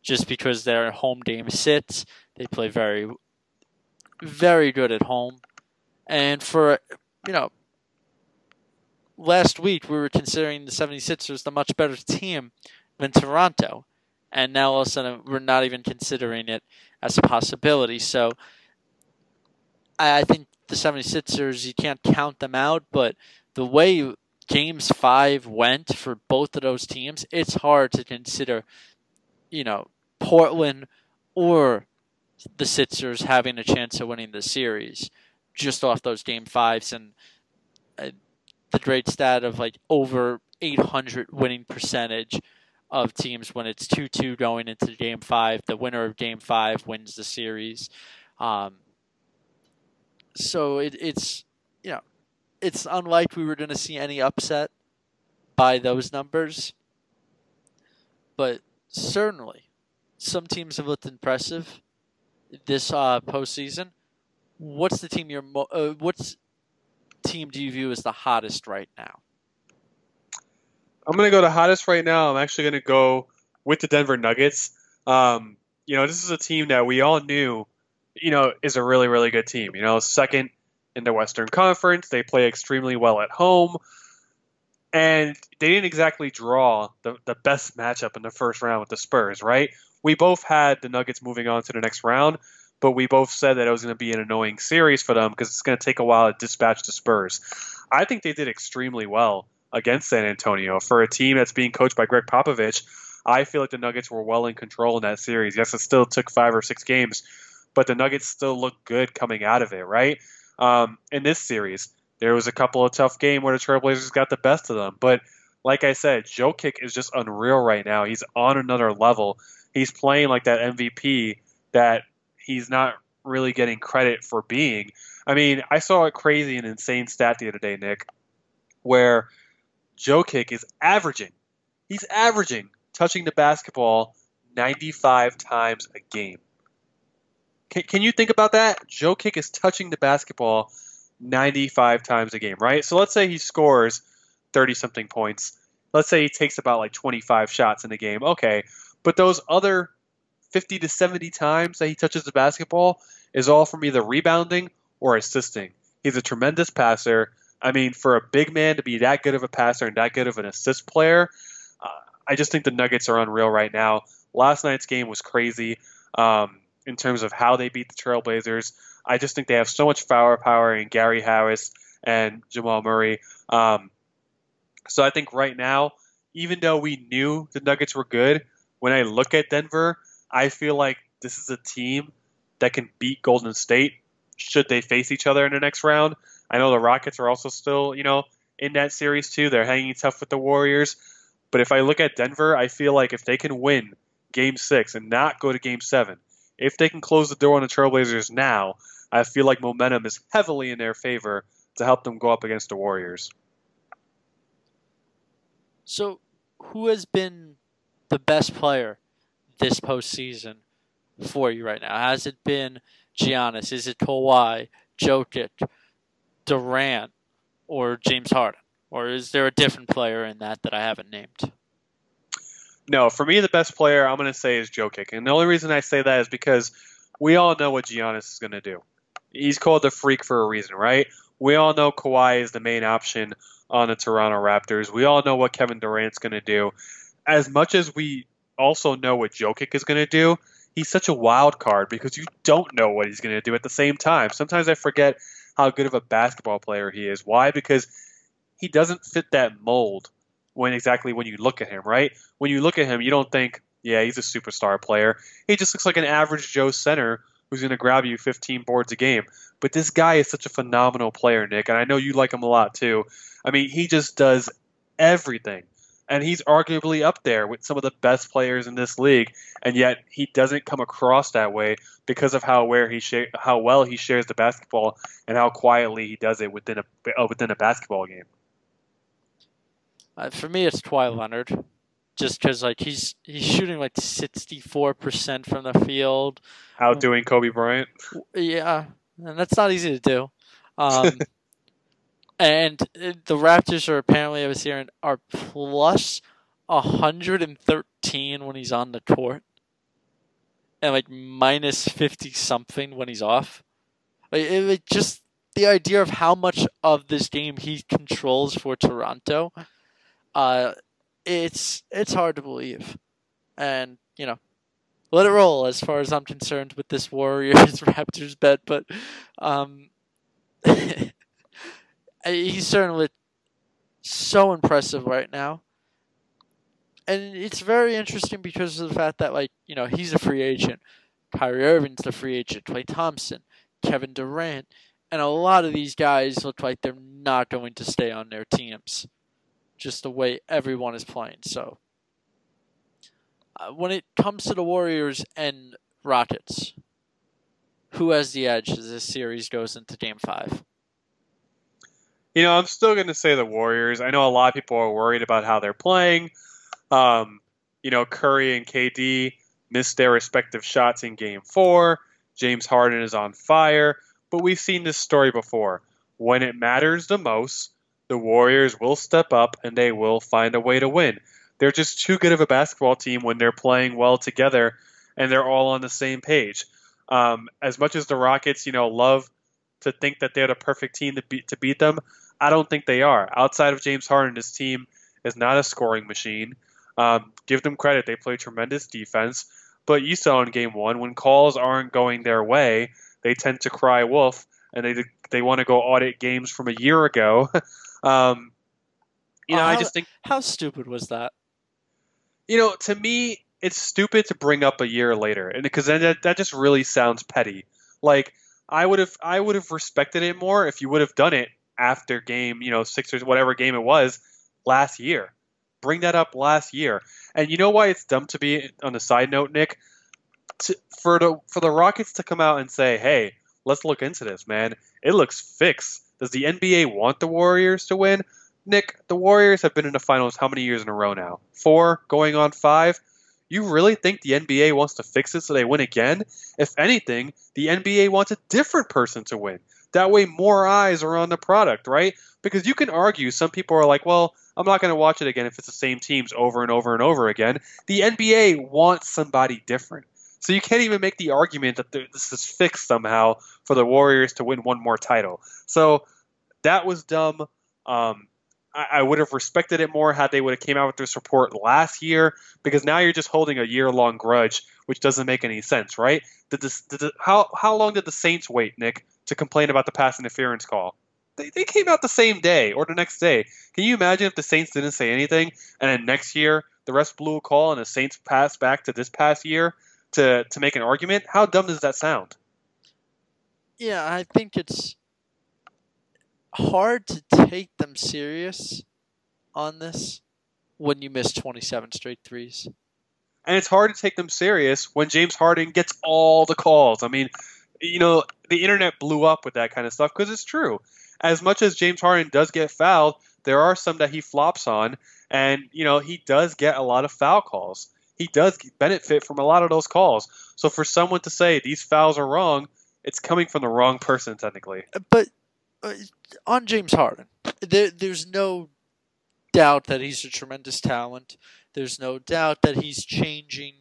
Just because their home game sits, they play very, very good at home. And for, you know, last week we were considering the 76ers the much better team than Toronto. And now all of a sudden we're not even considering it as a possibility. So I think the 76ers, you can't count them out, but the way games five went for both of those teams, it's hard to consider, you know, Portland or the Sixers having a chance of winning the series just off those game fives and uh, the great stat of like over 800 winning percentage of teams when it's 2-2 going into game five. The winner of game five wins the series. Um, so it, it's you know it's unlikely we were going to see any upset by those numbers, but certainly some teams have looked impressive this uh, postseason. What's the team you're mo- uh, what's team do you view as the hottest right now? I'm to go to hottest right now. I'm actually to go with the Denver Nuggets. Um, you know, this is a team that we all knew you know, is a really, really good team. You know, second in the Western Conference. They play extremely well at home. And they didn't exactly draw the, the best matchup in the first round with the Spurs, right? We both had the Nuggets moving on to the next round, but we both said that it was going to be an annoying series for them because it's going to take a while to dispatch the Spurs. I think they did extremely well against San Antonio. For a team that's being coached by Gregg Popovich, I feel like the Nuggets were well in control in that series. Yes, it still took five or six games, but the Nuggets still looked good coming out of it, right? Um, in this series, there was a couple of tough games where the Trailblazers got the best of them, but like I said, Jokic is just unreal right now. He's on another level. He's playing like that MVP that he's not really getting credit for being. I mean, I saw a crazy and insane stat the other day, Nick, where Jokic is averaging, he's averaging touching the basketball 95 times a game. Can, can you think about that? Jokic is touching the basketball 95 times a game, right? So let's say he scores 30 something points. Let's say he takes about like 25 shots in a game. Okay. But those other 50 to 70 times that he touches the basketball is all from either rebounding or assisting. He's a tremendous passer. I mean, for a big man to be that good of a passer and that good of an assist player, uh, I just think the Nuggets are unreal right now. Last night's game was crazy. Um, in terms of how they beat the Trailblazers. I just think they have so much firepower in Gary Harris and Jamal Murray. Um, so I think right now, even though we knew the Nuggets were good, when I look at Denver, I feel like this is a team that can beat Golden State should they face each other in the next round. I know the Rockets are also still, you know, in that series too. They're hanging tough with the Warriors. But if I look at Denver, I feel like if they can win game six and not go to game seven, if they can close the door on the Trailblazers now, I feel like momentum is heavily in their favor to help them go up against the Warriors. So, who has been the best player this postseason for you right now? Has it been Giannis? Is it Kawhi, Jokic, Durant, or James Harden? Or is there a different player in that that I haven't named? No, for me, the best player I'm going to say is Jokic. And the only reason I say that is because we all know what Giannis is going to do. He's called the freak for a reason, right? We all know Kawhi is the main option on the Toronto Raptors. We all know what Kevin Durant's going to do. As much as we also know what Jokic is going to do, he's such a wild card because you don't know what he's going to do at the same time. Sometimes I forget how good of a basketball player he is. Why? Because he doesn't fit that mold when exactly when you look at him, right? When you look at him, you don't think, yeah, he's a superstar player. He just looks like an average Joe center who's going to grab you 15 boards a game. But this guy is such a phenomenal player, Nick, and I know you like him a lot too. I mean, he just does everything. And he's arguably up there with some of the best players in this league, and yet he doesn't come across that way because of how where he sh- how well he shares the basketball and how quietly he does it within a uh, within a basketball game. Uh, for me, it's Kawhi Leonard, just because like he's he's shooting like sixty four percent from the field, outdoing Kobe Bryant. Yeah, and that's not easy to do. Um, and uh, the Raptors are apparently, I was hearing, are plus 113 when he's on the court, and like minus 50 something when he's off. Like, it, it just the idea of how much of this game he controls for Toronto, uh, it's it's hard to believe, and you know, let it roll as far as I'm concerned with this Warriors Raptors bet. But um, he's certainly so impressive right now. And it's very interesting because of the fact that, like, you know, he's a free agent. Kyrie Irving's the free agent. Klay Thompson, Kevin Durant. And a lot of these guys look like they're not going to stay on their teams. Just the way everyone is playing. So, uh, when it comes to the Warriors and Rockets, who has the edge as this series goes into Game 5? You know, I'm still going to say the Warriors. I know a lot of people are worried about how they're playing. Um, you know, Curry and KD missed their respective shots in game four. James Harden is on fire. But we've seen this story before. When it matters the most, the Warriors will step up and they will find a way to win. They're just too good of a basketball team when they're playing well together and they're all on the same page. Um, as much as the Rockets, you know, love to think that they're the perfect team to beat to beat them, I don't think they are. Outside of James Harden, this team is not a scoring machine. Um, give them credit; they play tremendous defense. But you saw in Game One when calls aren't going their way, they tend to cry wolf, and they they want to go audit games from a year ago. um, you know, uh, how, I just think how stupid was that? You know, to me, it's stupid to bring up a year later, and because that that just really sounds petty. Like I would have I would have respected it more if you would have done it after game, you know, Sixers, whatever game it was, last year. Bring that up last year. And you know why it's dumb to be on the side note, Nick? To, for the for the Rockets to come out and say, "Hey, let's look into this, man. It looks fixed." Does the NBA want the Warriors to win? Nick, the Warriors have been in the finals how many years in a row now? Four, going on five. You really think the NBA wants to fix it so they win again? If anything, the NBA wants a different person to win. That way, more eyes are on the product, right? Because you can argue, some people are like, well, I'm not going to watch it again if it's the same teams over and over and over again. The NBA wants somebody different. So you can't even make the argument that this is fixed somehow for the Warriors to win one more title. So that was dumb. Um, I, I, would have respected it more had they would have came out with this report last year because now you're just holding a year long grudge, which doesn't make any sense, right? Did this, did the, how how long did the Saints wait, Nick, to complain about the pass interference call. They, they came out the same day or the next day. Can you imagine if the Saints didn't say anything and then next year the rest blew a call and the Saints passed back to this past year to, to make an argument? How dumb does that sound? Yeah, I think it's hard to take them serious on this when you miss 27 straight threes. And it's hard to take them serious when James Harden gets all the calls. I mean, you know, the internet blew up with that kind of stuff because it's true. As much as James Harden does get fouled, there are some that he flops on, and you know he does get a lot of foul calls. He does benefit from a lot of those calls. So for someone to say these fouls are wrong, it's coming from the wrong person technically. But uh, on James Harden, there, there's no doubt that he's a tremendous talent. There's no doubt that he's changing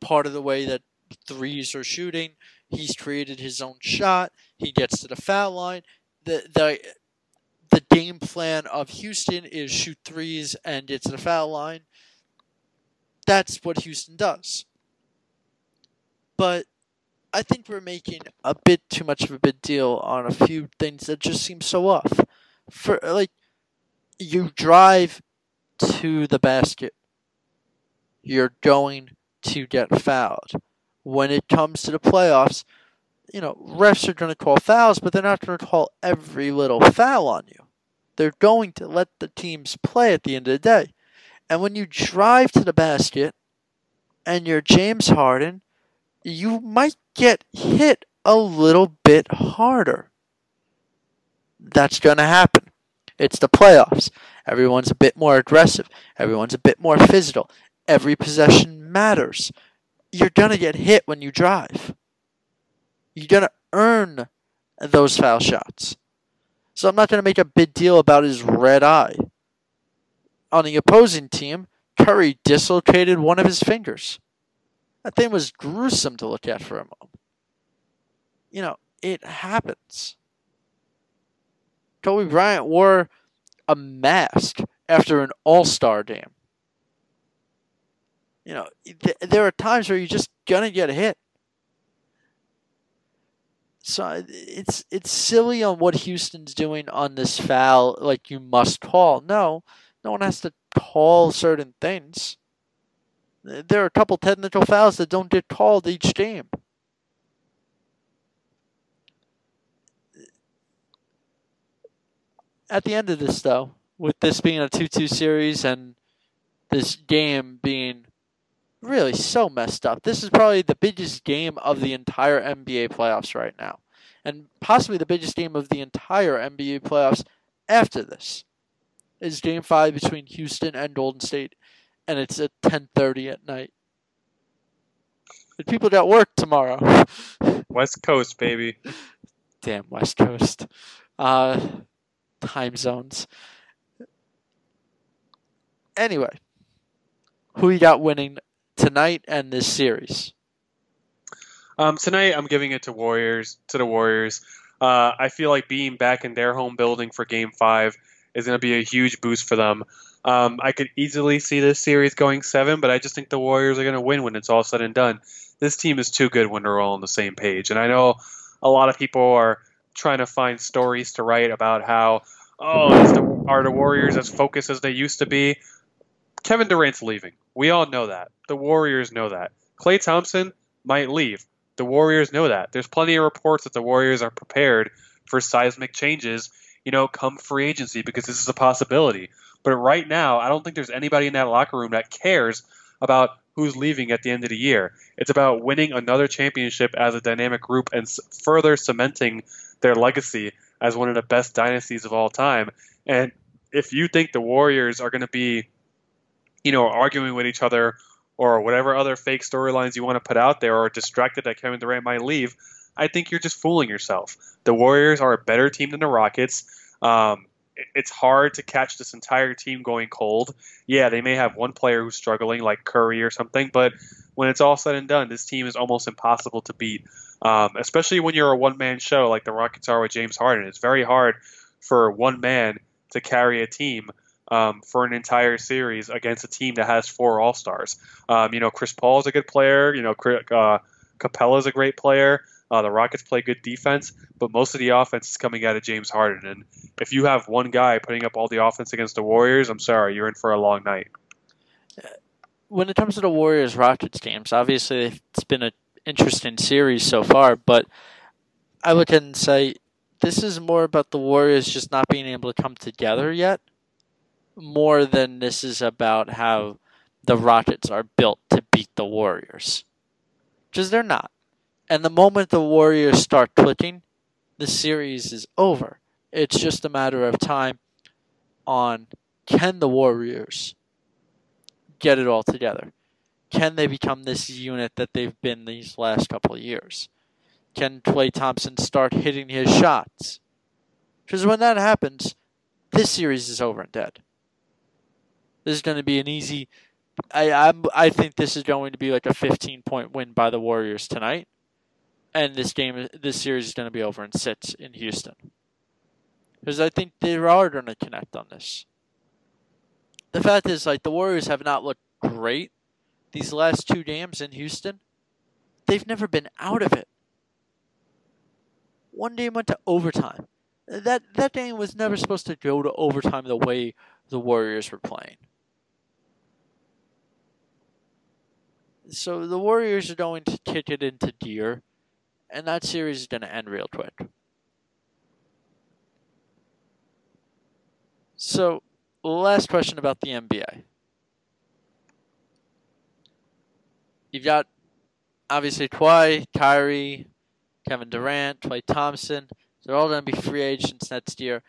part of the way that threes are shooting. He's created his own shot. He gets to the foul line. The the the game plan of Houston is shoot threes and to the foul line. that's what Houston does. But I think we're making a bit too much of a big deal on a few things that just seem so off. For like, you drive to the basket, you're going to get fouled. When it comes to the playoffs, you know, refs are going to call fouls, but they're not going to call every little foul on you. They're going to let the teams play at the end of the day. And when you drive to the basket and you're James Harden, you might get hit a little bit harder. That's going to happen. It's the playoffs. Everyone's a bit more aggressive. Everyone's a bit more physical. Every possession matters. You're going to get hit when you drive. You're going to earn those foul shots. So I'm not going to make a big deal about his red eye. On the opposing team, Curry dislocated one of his fingers. That thing was gruesome to look at for a moment. You know, it happens. Kobe Bryant wore a mask after an all star game. You know, th- there are times where you're just going to get hit. So uh, it's it's silly on what Houston's doing on this foul. Like you must call. No, no one has to call certain things. There are a couple technical fouls that don't get called each game. At the end of this, though, with this being a 2 2 series and this game being really so messed up. This is probably the biggest game of the entire NBA playoffs right now, and possibly the biggest game of the entire NBA playoffs after this. Is Game Five between Houston and Golden State, and it's at ten thirty at night. And people got work tomorrow. West Coast, baby. Damn West Coast. Uh, time zones. Anyway, who you got winning tonight and this series? Um, tonight, I'm giving it to Warriors. To the Warriors. Uh, I feel like being back in their home building for Game Five is going to be a huge boost for them. Um, I could easily see this series going seven, but I just think the Warriors are going to win when it's all said and done. This team is too good when they're all on the same page, and I know a lot of people are trying to find stories to write about how oh, the, are the Warriors as focused as they used to be? Kevin Durant's leaving. We all know that. The Warriors know that. Klay Thompson might leave. The Warriors know that. There's plenty of reports that the Warriors are prepared for seismic changes, you know, come free agency because this is a possibility. But right now, I don't think there's anybody in that locker room that cares about who's leaving at the end of the year. It's about winning another championship as a dynamic group and further cementing their legacy as one of the best dynasties of all time. And if you think the Warriors are going to be, you know, arguing with each other or whatever other fake storylines you want to put out there or distracted that Kevin Durant might leave, I think you're just fooling yourself. The Warriors are a better team than the Rockets. Um, it's hard to catch this entire team going cold. Yeah, they may have one player who's struggling, like Curry or something, but when it's all said and done, this team is almost impossible to beat. Um, especially when you're a one man show like the Rockets are with James Harden. It's very hard for one man to carry a team um, for an entire series against a team that has four All Stars. Um, you know, Chris Paul is a good player. You know, uh, Capela is a great player. Uh, the Rockets play good defense, but most of the offense is coming out of James Harden. And if you have one guy putting up all the offense against the Warriors, I'm sorry, you're in for a long night. When it comes to the Warriors Rockets games, obviously it's been an interesting series so far, but I look and say this is more about the Warriors just not being able to come together yet, more than this is about how the Rockets are built to beat the Warriors. Because they're not. And the moment the Warriors start clicking, the series is over. It's just a matter of time on can the Warriors get it all together? Can they become this unit that they've been these last couple years? Can Klay Thompson start hitting his shots? Because when that happens, this series is over and dead. This is going to be an easy. I I'm, I think this is going to be like a 15 point win by the Warriors tonight and this game, this series is going to be over in six in Houston. Because I think they are going to connect on this. The fact is, like, the Warriors have not looked great, these last two games in Houston, they've never been out of it. One game went to overtime. That that game was never supposed to go to overtime the way the Warriors were playing. So the Warriors are going to kick it into gear, and that series is going to end real quick. So, last question about the NBA. You've got obviously Kawhi, Kyrie, Kevin Durant, Klay Thompson. They're all going to be free agents next year.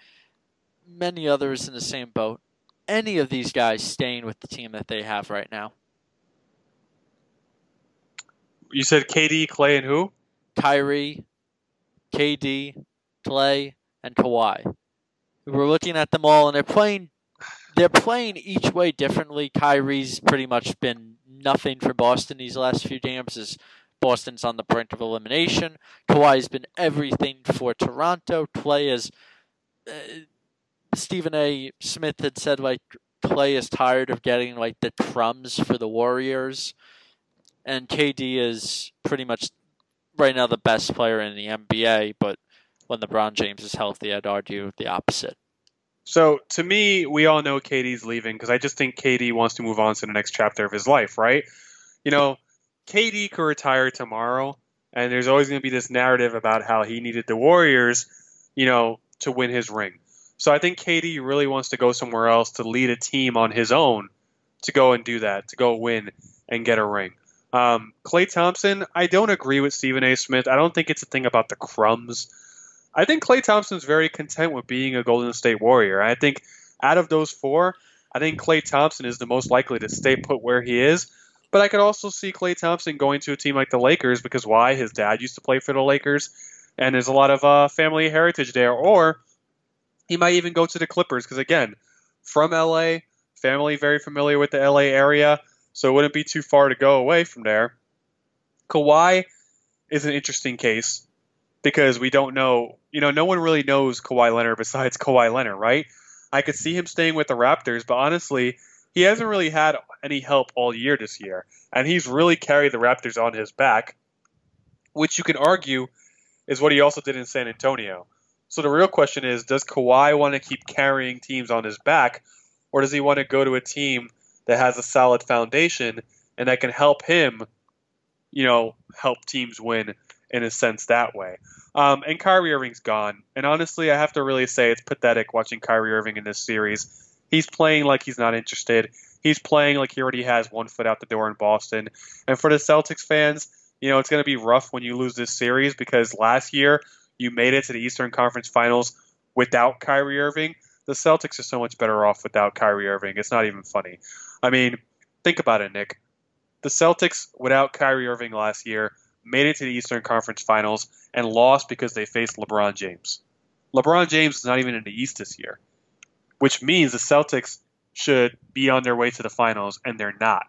Many others in the same boat. Any of these guys staying with the team that they have right now? You said KD, Klay, and who? Kyrie, KD, Klay, and Kawhi. We're looking at them all, and they're playing. They're playing each way differently. Kyrie's pretty much been nothing for Boston these last few games. As Boston's on the brink of elimination. Kawhi's been everything for Toronto. Klay is. Uh, Stephen A. Smith had said like Klay is tired of getting like the crumbs for the Warriors, and KD is pretty much right now the best player in the NBA. But when LeBron James is healthy, I'd argue the opposite. So to me, we all know KD's leaving because I just think KD wants to move on to the next chapter of his life, right? You know, KD could retire tomorrow, and there's always going to be this narrative about how he needed the Warriors, you know, to win his ring. So I think KD really wants to go somewhere else to lead a team on his own to go and do that, to go win and get a ring. Um, Klay Thompson, I don't agree with Stephen A. Smith. I don't think it's a thing about the crumbs. I think Klay Thompson's very content with being a Golden State Warrior. I think out of those four, I think Klay Thompson is the most likely to stay put where he is. But I could also see Klay Thompson going to a team like the Lakers because why? His dad used to play for the Lakers, and there's a lot of uh, family heritage there. Or he might even go to the Clippers because again, from LA, family very familiar with the LA area, so it wouldn't be too far to go away from there. Kawhi is an interesting case because we don't know, you know, no one really knows Kawhi Leonard besides Kawhi Leonard, right? I could see him staying with the Raptors, but honestly, he hasn't really had any help all year this year, and he's really carried the Raptors on his back, which you can argue is what he also did in San Antonio. So the real question is, does Kawhi want to keep carrying teams on his back, or does he want to go to a team that has a solid foundation and that can help him, you know, help teams win in a sense that way? Um, and Kyrie Irving's gone, and honestly, I have to really say it's pathetic watching Kyrie Irving in this series. He's playing like he's not interested. He's playing like he already has one foot out the door in Boston. And for the Celtics fans, you know, it's going to be rough when you lose this series because last year you made it to the Eastern Conference Finals without Kyrie Irving. The Celtics are so much better off without Kyrie Irving. It's not even funny. I mean, think about it, Nick. The Celtics, without Kyrie Irving last year, made it to the Eastern Conference Finals and lost because they faced LeBron James. LeBron James is not even in the East this year, which means the Celtics should be on their way to the finals, and they're not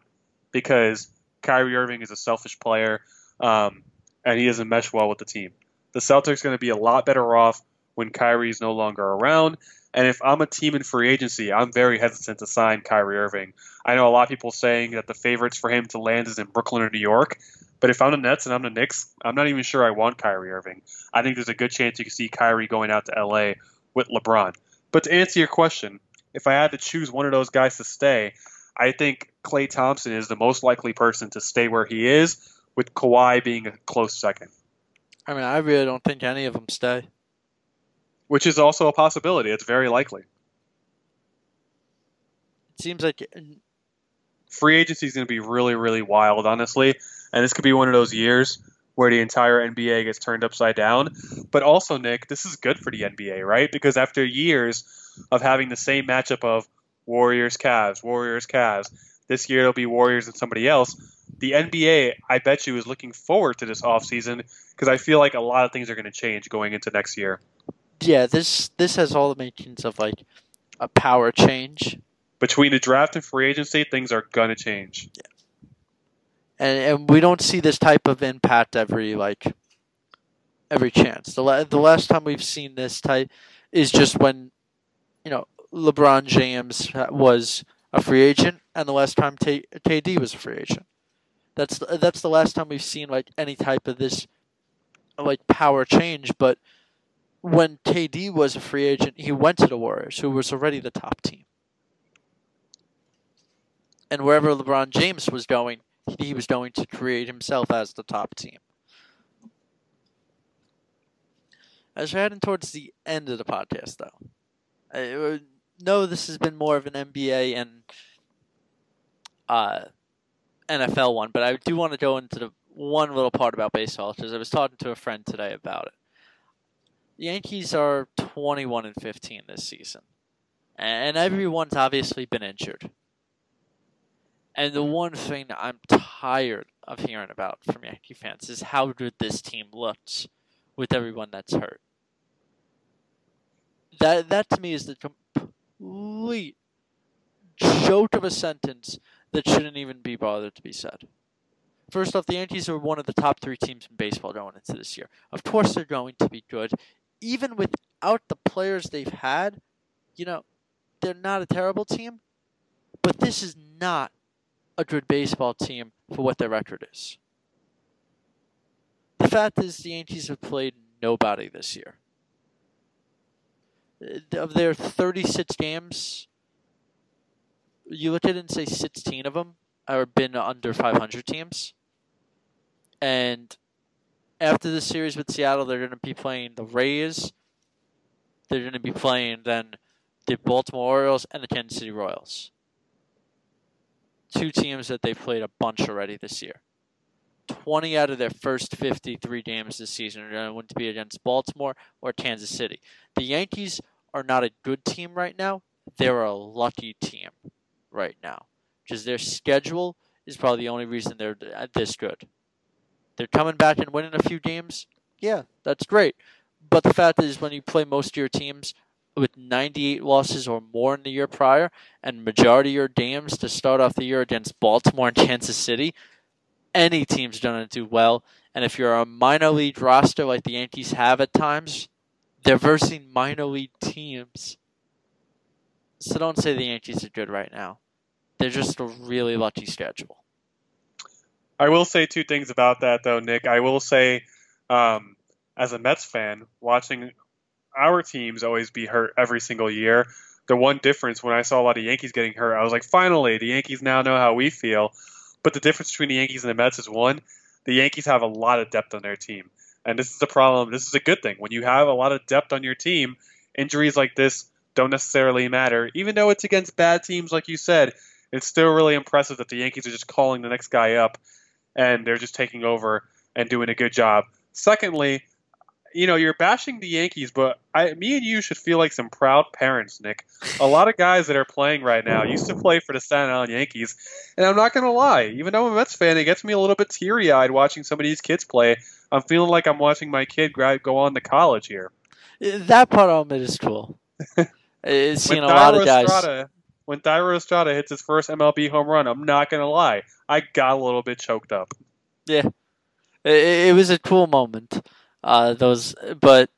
because Kyrie Irving is a selfish player um, and he doesn't mesh well with the team. The Celtics are going to be a lot better off when Kyrie is no longer around. And if I'm a team in free agency, I'm very hesitant to sign Kyrie Irving. I know a lot of people saying that the favorites for him to land is in Brooklyn or New York. But if I'm the Nets and I'm the Knicks, I'm not even sure I want Kyrie Irving. I think there's a good chance you can see Kyrie going out to LA with LeBron. But to answer your question, if I had to choose one of those guys to stay, I think Klay Thompson is the most likely person to stay where he is, with Kawhi being a close second. I mean, I really don't think any of them stay. Which is also a possibility. It's very likely. It seems like free agency is going to be really, really wild, honestly. And this could be one of those years where the entire NBA gets turned upside down. But also, Nick, this is good for the NBA, right? Because after years of having the same matchup of Warriors, Cavs, Warriors, Cavs, this year it'll be Warriors and somebody else. The NBA, I bet you, is looking forward to this offseason because I feel like a lot of things are going to change going into next year. Yeah, this this has all the makings of like a power change. Between the draft and free agency, things are going to change. Yeah and and we don't see this type of impact every like every chance. The la- the last time we've seen this type is just when you know LeBron James was a free agent, and the last time T- KD was a free agent. That's that's the last time we've seen like any type of this like power change. But when KD was a free agent, he went to the Warriors, who was already the top team. And wherever LeBron James was going, he was going to create himself as the top team. As we're heading towards the end of the podcast, though, I know this has been more of an NBA and uh, NFL one, but I do want to go into the one little part about baseball because I was talking to a friend today about it. The Yankees are 21 and 15 this season, and everyone's obviously been injured. And the one thing I'm tired of hearing about from Yankee fans is how good this team looks with everyone that's hurt. That that to me is the complete joke of a sentence that shouldn't even be bothered to be said. First off, the Yankees are one of the top three teams in baseball going into this year. Of course, they're going to be good. Even without the players they've had, you know, they're not a terrible team. But this is not a good baseball team for what their record is. The fact is, the Yankees have played nobody this year. Uh, of their 36 games, you look at it and say 16 of them have been under 500 teams. And after the series with Seattle, they're going to be playing the Rays. They're going to be playing then the Baltimore Orioles and the Kansas City Royals. Two teams that they've played a bunch already this year. 20 out of their first 53 games this season are going to be against Baltimore or Kansas City. The Yankees are not a good team right now. They're a lucky team right now because their schedule is probably the only reason they're this good. They're coming back and winning a few games. Yeah, that's great. But the fact is, when you play most of your teams with 98 losses or more in the year prior, and majority of your games to start off the year against Baltimore and Kansas City, any team's going to do well. And if you're a minor league roster like the Yankees have at times, they're versing minor league teams. So don't say the Yankees are good right now. They're just a really lucky schedule. I will say two things about that, though, Nick. I will say, um, as a Mets fan, watching our teams always be hurt every single year. The one difference when I saw a lot of Yankees getting hurt, I was like, finally, the Yankees now know how we feel. But the difference between the Yankees and the Mets is one, the Yankees have a lot of depth on their team. And this is the problem. This is a good thing. When you have a lot of depth on your team, injuries like this don't necessarily matter. Even though it's against bad teams, like you said, it's still really impressive that the Yankees are just calling the next guy up and they're just taking over and doing a good job. Secondly, you know, you're bashing the Yankees, but I, me and you should feel like some proud parents, Nick. A lot of guys that are playing right now used to play for the Staten Island Yankees, and I'm not going to lie, even though I'm a Mets fan, it gets me a little bit teary eyed watching some of these kids play. I'm feeling like I'm watching my kid go on to college here. That part of it is cool. It's seeing a lot of guys. Estrada, when Thairo Estrada hits his first MLB home run, I'm not going to lie, I got a little bit choked up. Yeah, it, it was a cool moment. Uh, those, but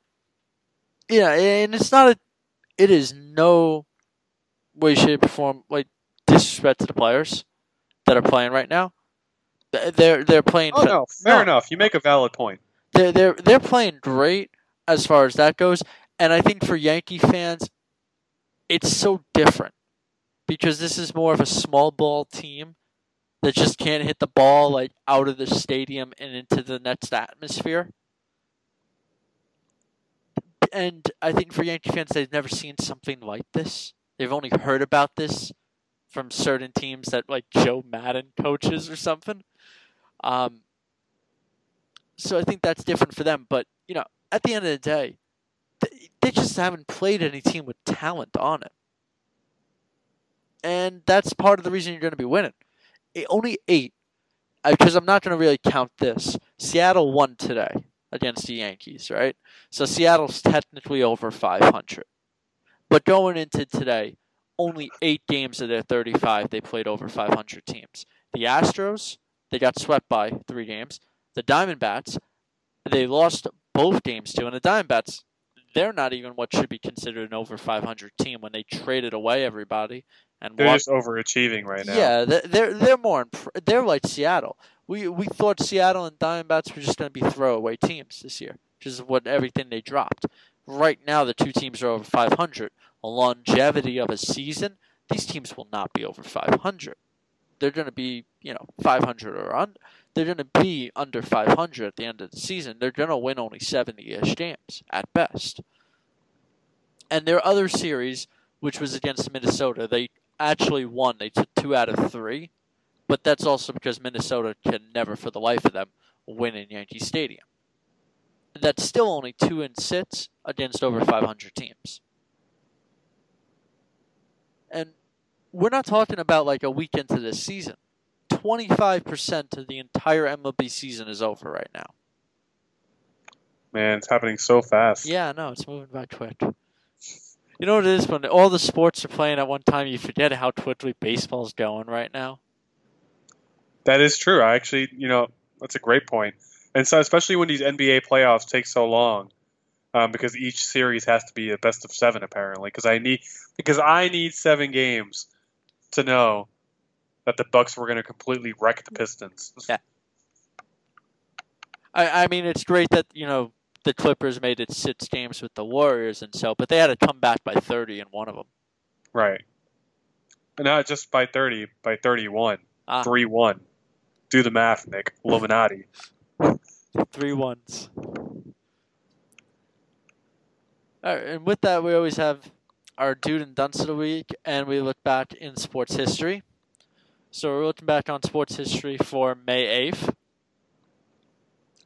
yeah, and it's not a. It is no way, shape, or form like disrespect to the players that are playing right now. They're they're playing. Oh no, fair no. enough. You make a valid point. They're they're they're playing great as far as that goes, and I think for Yankee fans, it's so different because this is more of a small ball team that just can't hit the ball like out of the stadium and into the next atmosphere and I think for Yankee fans, they've never seen something like this. They've only heard about this from certain teams that like Joe Maddon coaches or something. Um, so I think that's different for them. But you know, at the end of the day, they, they just haven't played any team with talent on it, and that's part of the reason you're going to be winning. It, only eight, uh, because I'm not going to really count this. Seattle won today against the Yankees, right? So Seattle's technically over 500. But going into today, only eight games of their 35 they played over 500 teams. The Astros, they got swept by three games. The Diamondbacks, they lost both games to, and the Diamondbacks, they're not even what should be considered an over 500 team when they traded away everybody and they're just overachieving right now. Yeah, they're they're more they're like Seattle we we thought Seattle and Diamondbacks were just going to be throwaway teams this year, which is what everything they dropped. Right now, the two teams are over 500. A longevity of a season, these teams will not be over 500. They're going to be, you know, 500 or under. They're going to be under 500 at the end of the season. They're going to win only 70-ish games at best. And their other series, which was against Minnesota, they actually won. They took two out of three, but that's also because Minnesota can never, for the life of them, win in Yankee Stadium. That's still only two and six against over 500 teams. And we're not talking about like a week into this season. 25% of the entire MLB season is over right now. Man, it's happening so fast. Yeah, no, it's moving by quick. You know what it is when all the sports are playing at one time, you forget how quickly baseball's going right now. That is true. I actually, you know, that's a great point. And so, especially when these NBA playoffs take so long, um, because each series has to be a best of seven, apparently. Because I need, because I need seven games to know that the Bucks were going to completely wreck the Pistons. Yeah. I, I mean, it's great that you know the Clippers made it six games with the Warriors and so, but they had to come back by 30 in one of them. Right. Not just by 30, by 31. Ah. 1. Do the math, Nick. Illuminati. Three ones. All right, and with that, we always have our dude and dunce of the week, and we look back in sports history. So we're looking back on sports history for May 8th.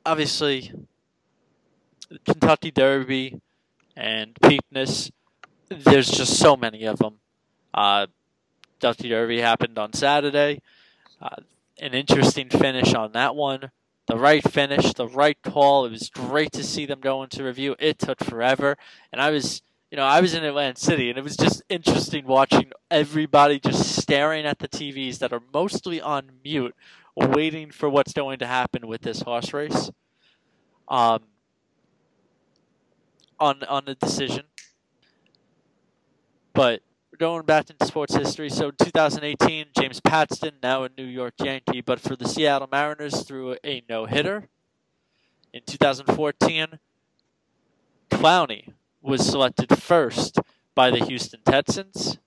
Obviously, Kentucky Derby and Preakness, there's just so many of them. Uh, Kentucky Derby happened on Saturday. Uh, an interesting finish on that one. The right finish, the right call. It was great to see them go into review. It took forever, and I was, you know, I was in Atlantic City, and it was just interesting watching everybody just staring at the TVs that are mostly on mute, waiting for what's going to happen with this horse race. Um, on on the decision, but going back into sports history, so 2018, James Paxton, now a New York Yankee, but for the Seattle Mariners, threw a no hitter. In 2014, Clowney was selected first by the Houston Texans.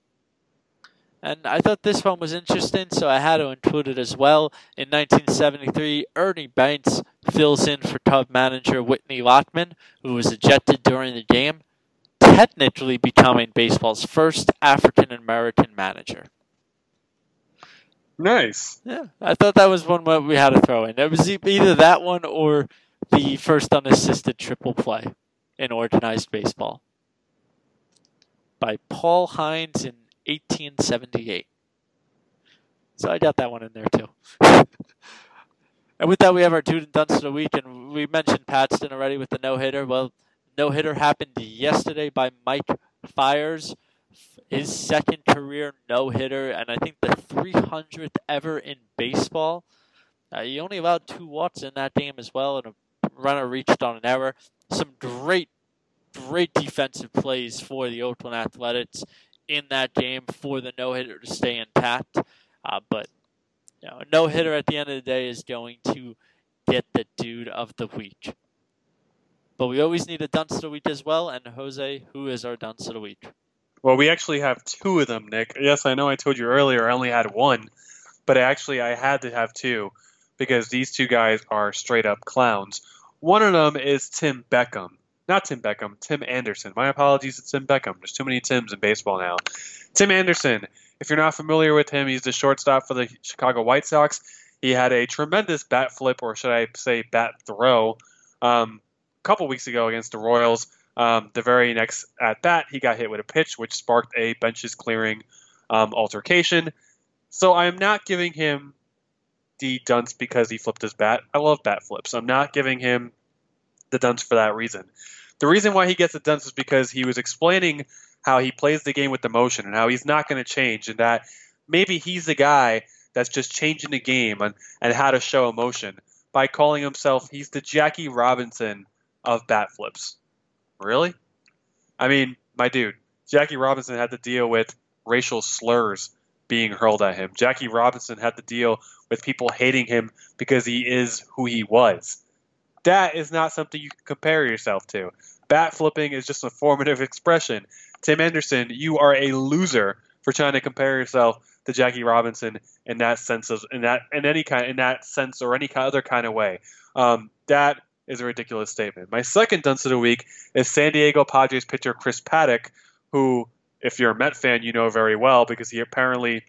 And I thought this one was interesting, so I had to include it as well. In 1973, Ernie Banks fills in for Cub manager Whitey Lockman, who was ejected during the game technically becoming baseball's first African American manager. Nice. Yeah, I thought that was one we had to throw in. It was either that one or the first unassisted triple play in organized baseball by Paul Hines in 1878. So I got that one in there too. and with that, we have our and dunce of the week, and we mentioned Paxton already with the no hitter. Well, no hitter happened yesterday by Mike Fiers, His second career no hitter, and I think the 300th ever in baseball. Uh, he only allowed two walks in that game as well, and a runner reached on an error. Some great, great defensive plays for the Oakland Athletics in that game for the no hitter to stay intact. Uh, but you know, no hitter at the end of the day is going to get the dude of the week. But we always need a dunce of the week as well. And Jose, who is our dunce of the week? Well, we actually have two of them, Nick. Yes, I know I told you earlier I only had one, but actually I had to have two because these two guys are straight up clowns. One of them is Tim Beckham. Not Tim Beckham, Tim Anderson. My apologies to Tim Beckham. There's too many Tims in baseball now. Tim Anderson, if you're not familiar with him, he's the shortstop for the Chicago White Sox. He had a tremendous bat flip, or should I say bat throw, um, a couple weeks ago against the Royals. Um, the very next at bat, he got hit with a pitch, which sparked a benches clearing um, altercation. So I'm not giving him the dunce because he flipped his bat. I love bat flips. I'm not giving him the dunce for that reason. The reason why he gets the dunce is because he was explaining how he plays the game with emotion and how he's not going to change, and that maybe he's the guy that's just changing the game and, and how to show emotion by calling himself he's the Jackie Robinson of bat flips. Really? I mean, my dude, Jackie Robinson had to deal with racial slurs being hurled at him. Jackie Robinson had to deal with people hating him because he is who he was. That is not something you can compare yourself to. Bat flipping is just a formative expression. Tim Anderson, you are a loser for trying to compare yourself to Jackie Robinson in that sense of in that in any kind in that sense or any other kind of way. Um, that is a ridiculous statement. My second dunce of the week is San Diego Padres pitcher Chris Paddack, who, if you're a Met fan, you know very well because he apparently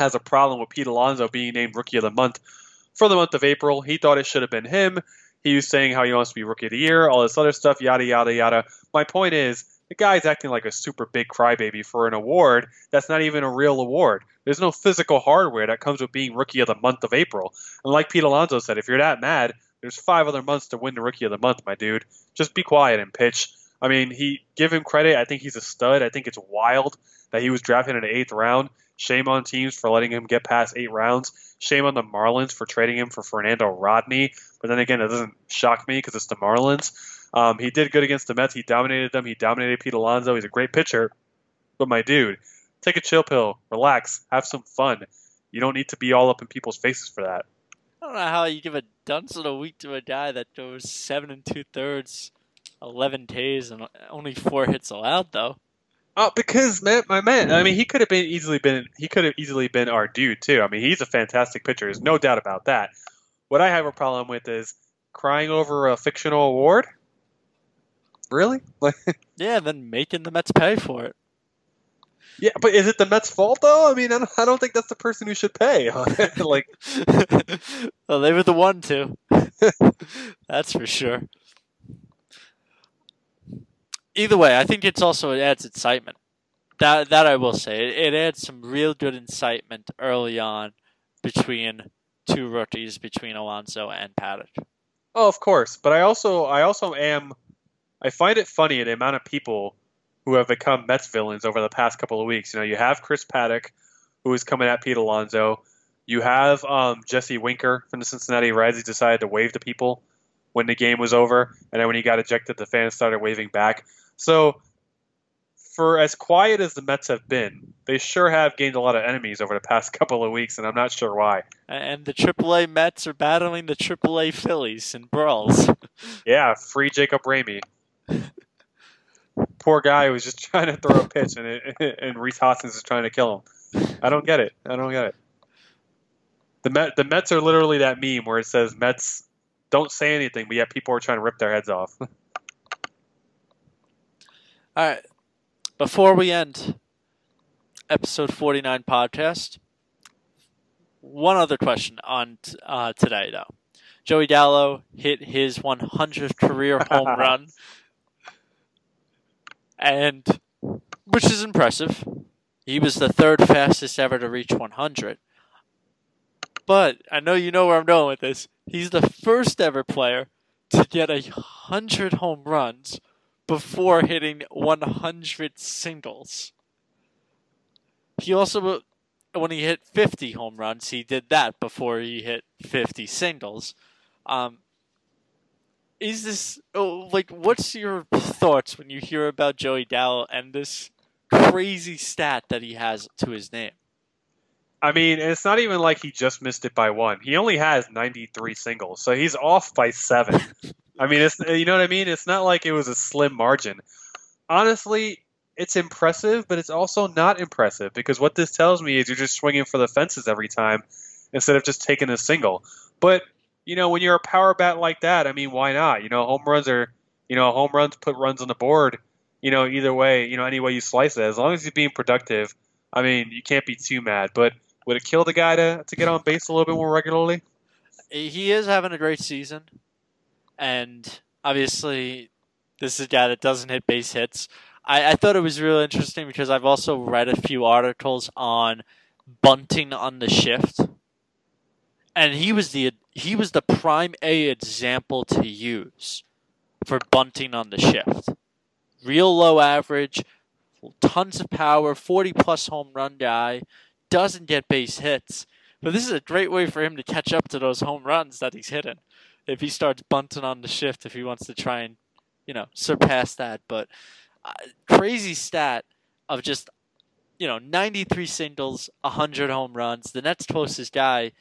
has a problem with Pete Alonso being named Rookie of the Month for the month of April. He thought it should have been him. He was saying how he wants to be Rookie of the Year, all this other stuff, yada yada yada. My point is, the guy's acting like a super big crybaby for an award that's not even a real award. There's no physical hardware that comes with being Rookie of the Month of April. And like Pete Alonso said, if you're that mad, there's five other months to win the Rookie of the Month, my dude. Just be quiet and pitch. I mean, he give him credit. I think he's a stud. I think it's wild that he was drafted in the eighth round. Shame on teams for letting him get past eight rounds. Shame on the Marlins for trading him for Fernando Rodney. But then again, it doesn't shock me because it's the Marlins. Um, he did good against the Mets. He dominated them. He dominated Pete Alonso. He's a great pitcher. But my dude, take a chill pill, relax, have some fun. You don't need to be all up in people's faces for that. I don't know how you give a dunce of a week to a guy that goes seven and two thirds, eleven Ks, and only four hits allowed though. Oh, because man, my man. I mean, he could have been easily been he could have easily been our dude too. I mean, he's a fantastic pitcher. There's no doubt about that. What I have a problem with is crying over a fictional award. Really? Like, Yeah, then making the Mets pay for it. yeah, but is it the Mets' fault though? I mean, I don't, I don't think that's the person who should pay. like, well, they were the one to. That's for sure. Either way, I think it's also it adds excitement. That that I will say, it, it adds some real good incitement early on between two rookies, between Alonso and Paddack. oh, of course. But I also, I also am. I find it funny the amount of people who have become Mets villains over the past couple of weeks. You know, you have Chris Paddack, who is coming at Pete Alonso. You have um, Jesse Winker from the Cincinnati Reds. He decided to wave to people when the game was over, and then when he got ejected, the fans started waving back. So, for as quiet as the Mets have been, they sure have gained a lot of enemies over the past couple of weeks, and I'm not sure why. And the AAA Mets are battling the AAA Phillies in brawls. Yeah, free Jacob Rhame. Poor guy who was just trying to throw a pitch, and it, and Rhys Hoskins is trying to kill him. I don't get it. I don't get it. The Met, the Mets are literally that meme where it says Mets don't say anything, but yet people are trying to rip their heads off. All right. Before we end episode 49 podcast, one other question on uh, today, though. Joey Gallo hit his 100th career home run, and which is impressive. He was the third fastest ever to reach 100. But I know you know where I'm going with this. He's the first ever player to get a hundred home runs before hitting 100 singles. He also, when he hit 50 home runs, he did that before he hit 50 singles. Um, is this oh, like what's your thoughts when you hear about Joey Gallo and this crazy stat that he has to his name? I mean, it's not even like he just missed it by one. He only has 93 singles, so he's off by seven. I mean, it's you know what I mean. It's not like it was a slim margin. Honestly, it's impressive, but it's also not impressive because what this tells me is you're just swinging for the fences every time instead of just taking a single. But you know, when you're a power bat like that, I mean, why not? You know, home runs are, you know, home runs put runs on the board. You know, either way, you know, any way you slice it, as long as he's being productive, I mean, you can't be too mad. But would it kill the guy to to get on base a little bit more regularly? He is having a great season, and obviously, this is a guy that doesn't hit base hits. I, I thought it was really interesting because I've also read a few articles on bunting on the shift, and he was the he was the prime A example to use for bunting on the shift. Real low average, tons of power, forty plus home run guy, doesn't get base hits. But this is a great way for him to catch up to those home runs that he's hitting. If he starts bunting on the shift, if he wants to try and, you know, surpass that. But uh, crazy stat of just you know, 93 singles, 100 home runs. The next closest guy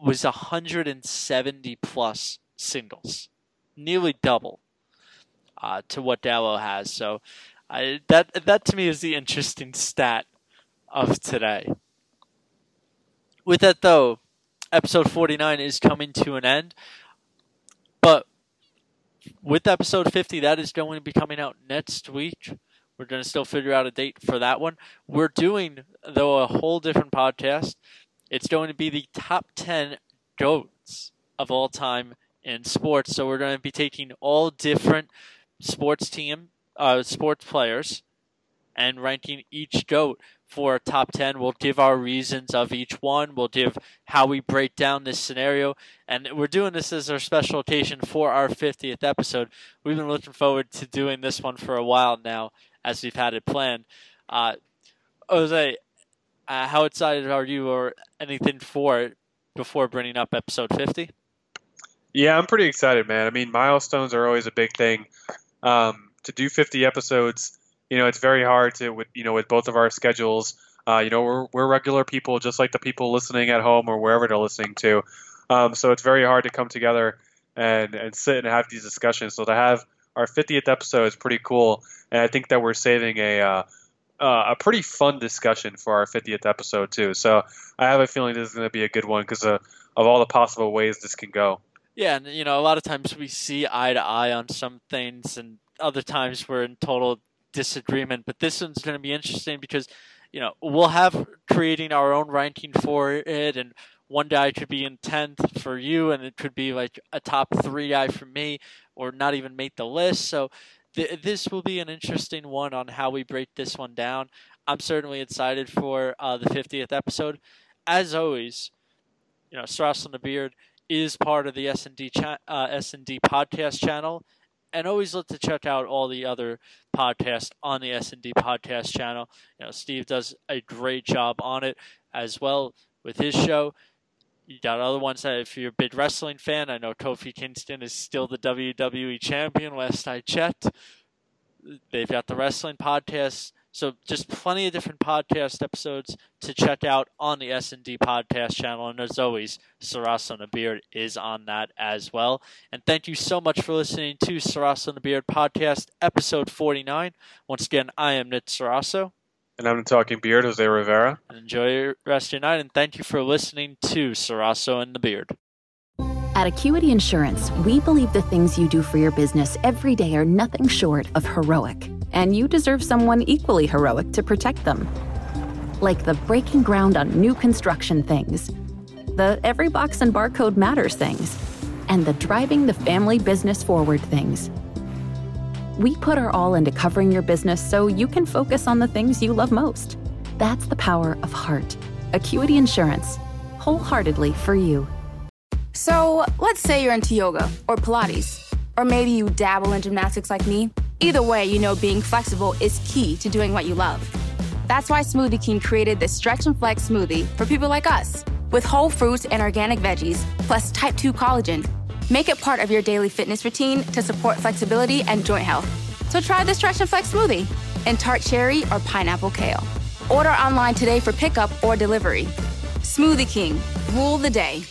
was 170 plus singles, nearly double uh, to what Gallo has. So I, that that to me is the interesting stat of today. With that though, episode 49 is coming to an end. But with episode 50, that is going to be coming out next week. We're going to still figure out a date for that one. We're doing, though, a whole different podcast. It's going to be the top 10 GOATs of all time in sports. So we're going to be taking all different sports team, uh, sports players, and ranking each GOAT for top 10. We'll give our reasons of each one. We'll give how we break down this scenario. And we're doing this as our special occasion for our 50th episode. We've been looking forward to doing this one for a while now as we've had it planned. Uh, Jose, uh, how excited are you or anything for it before bringing up episode 50? Yeah, I'm pretty excited, man. I mean, milestones are always a big thing. Um, to do 50 episodes, you know, it's very hard to, with, you know, with both of our schedules. Uh, you know, we're, we're regular people, just like the people listening at home or wherever they're listening to. Um, so it's very hard to come together and, and sit and have these discussions. So to have our 50th episode is pretty cool, and I think that we're saving a uh, uh, a pretty fun discussion for our 50th episode too. So I have a feeling this is going to be a good one because of, of all the possible ways this can go. Yeah, and you know, a lot of times we see eye to eye on some things, and other times we're in total disagreement. But this one's going to be interesting because you know we'll have creating our own ranking for it, and one guy could be in tenth for you, and it could be like a top three guy for me, or not even make the list. So th- this will be an interesting one on how we break this one down. I'm certainly excited for uh, the 50th episode. As always, you know, Strass on the Beard is part of the S&D cha- uh, S&D podcast channel and always look to check out all the other podcasts on the S&D podcast channel. You know, Steve does a great job on it as well with his show. You got other ones that, if you're a big wrestling fan, I know Kofi Kingston is still the WWE champion. Last I checked, they've got the wrestling podcast. So just plenty of different podcast episodes to check out on the S and D podcast channel, and as always, Saras on the Beard is on that as well. And thank you so much for listening to Saras on the Beard podcast, episode forty nine. Once again, I am Nick Sarasso. And I'm the Talking Beard, Jose Rivera. And enjoy your rest of your night, and thank you for listening to Sarasso and the Beard. At Acuity Insurance, we believe the things you do for your business every day are nothing short of heroic, and you deserve someone equally heroic to protect them. Like the breaking ground on new construction things, the every box and barcode matters things, and the driving the family business forward things. We put our all into covering your business so you can focus on the things you love most. That's the power of heart. Acuity Insurance, wholeheartedly for you. So, let's say you're into yoga or Pilates, or maybe you dabble in gymnastics like me. Either way, you know being flexible is key to doing what you love. That's why Smoothie King created the Stretch and Flex smoothie for people like us, with whole fruits and organic veggies, plus type 2 collagen. Make it part of your daily fitness routine to support flexibility and joint health. So try the Stretch and Flex smoothie in tart cherry or pineapple kale. Order online today for pickup or delivery. Smoothie King, rule the day.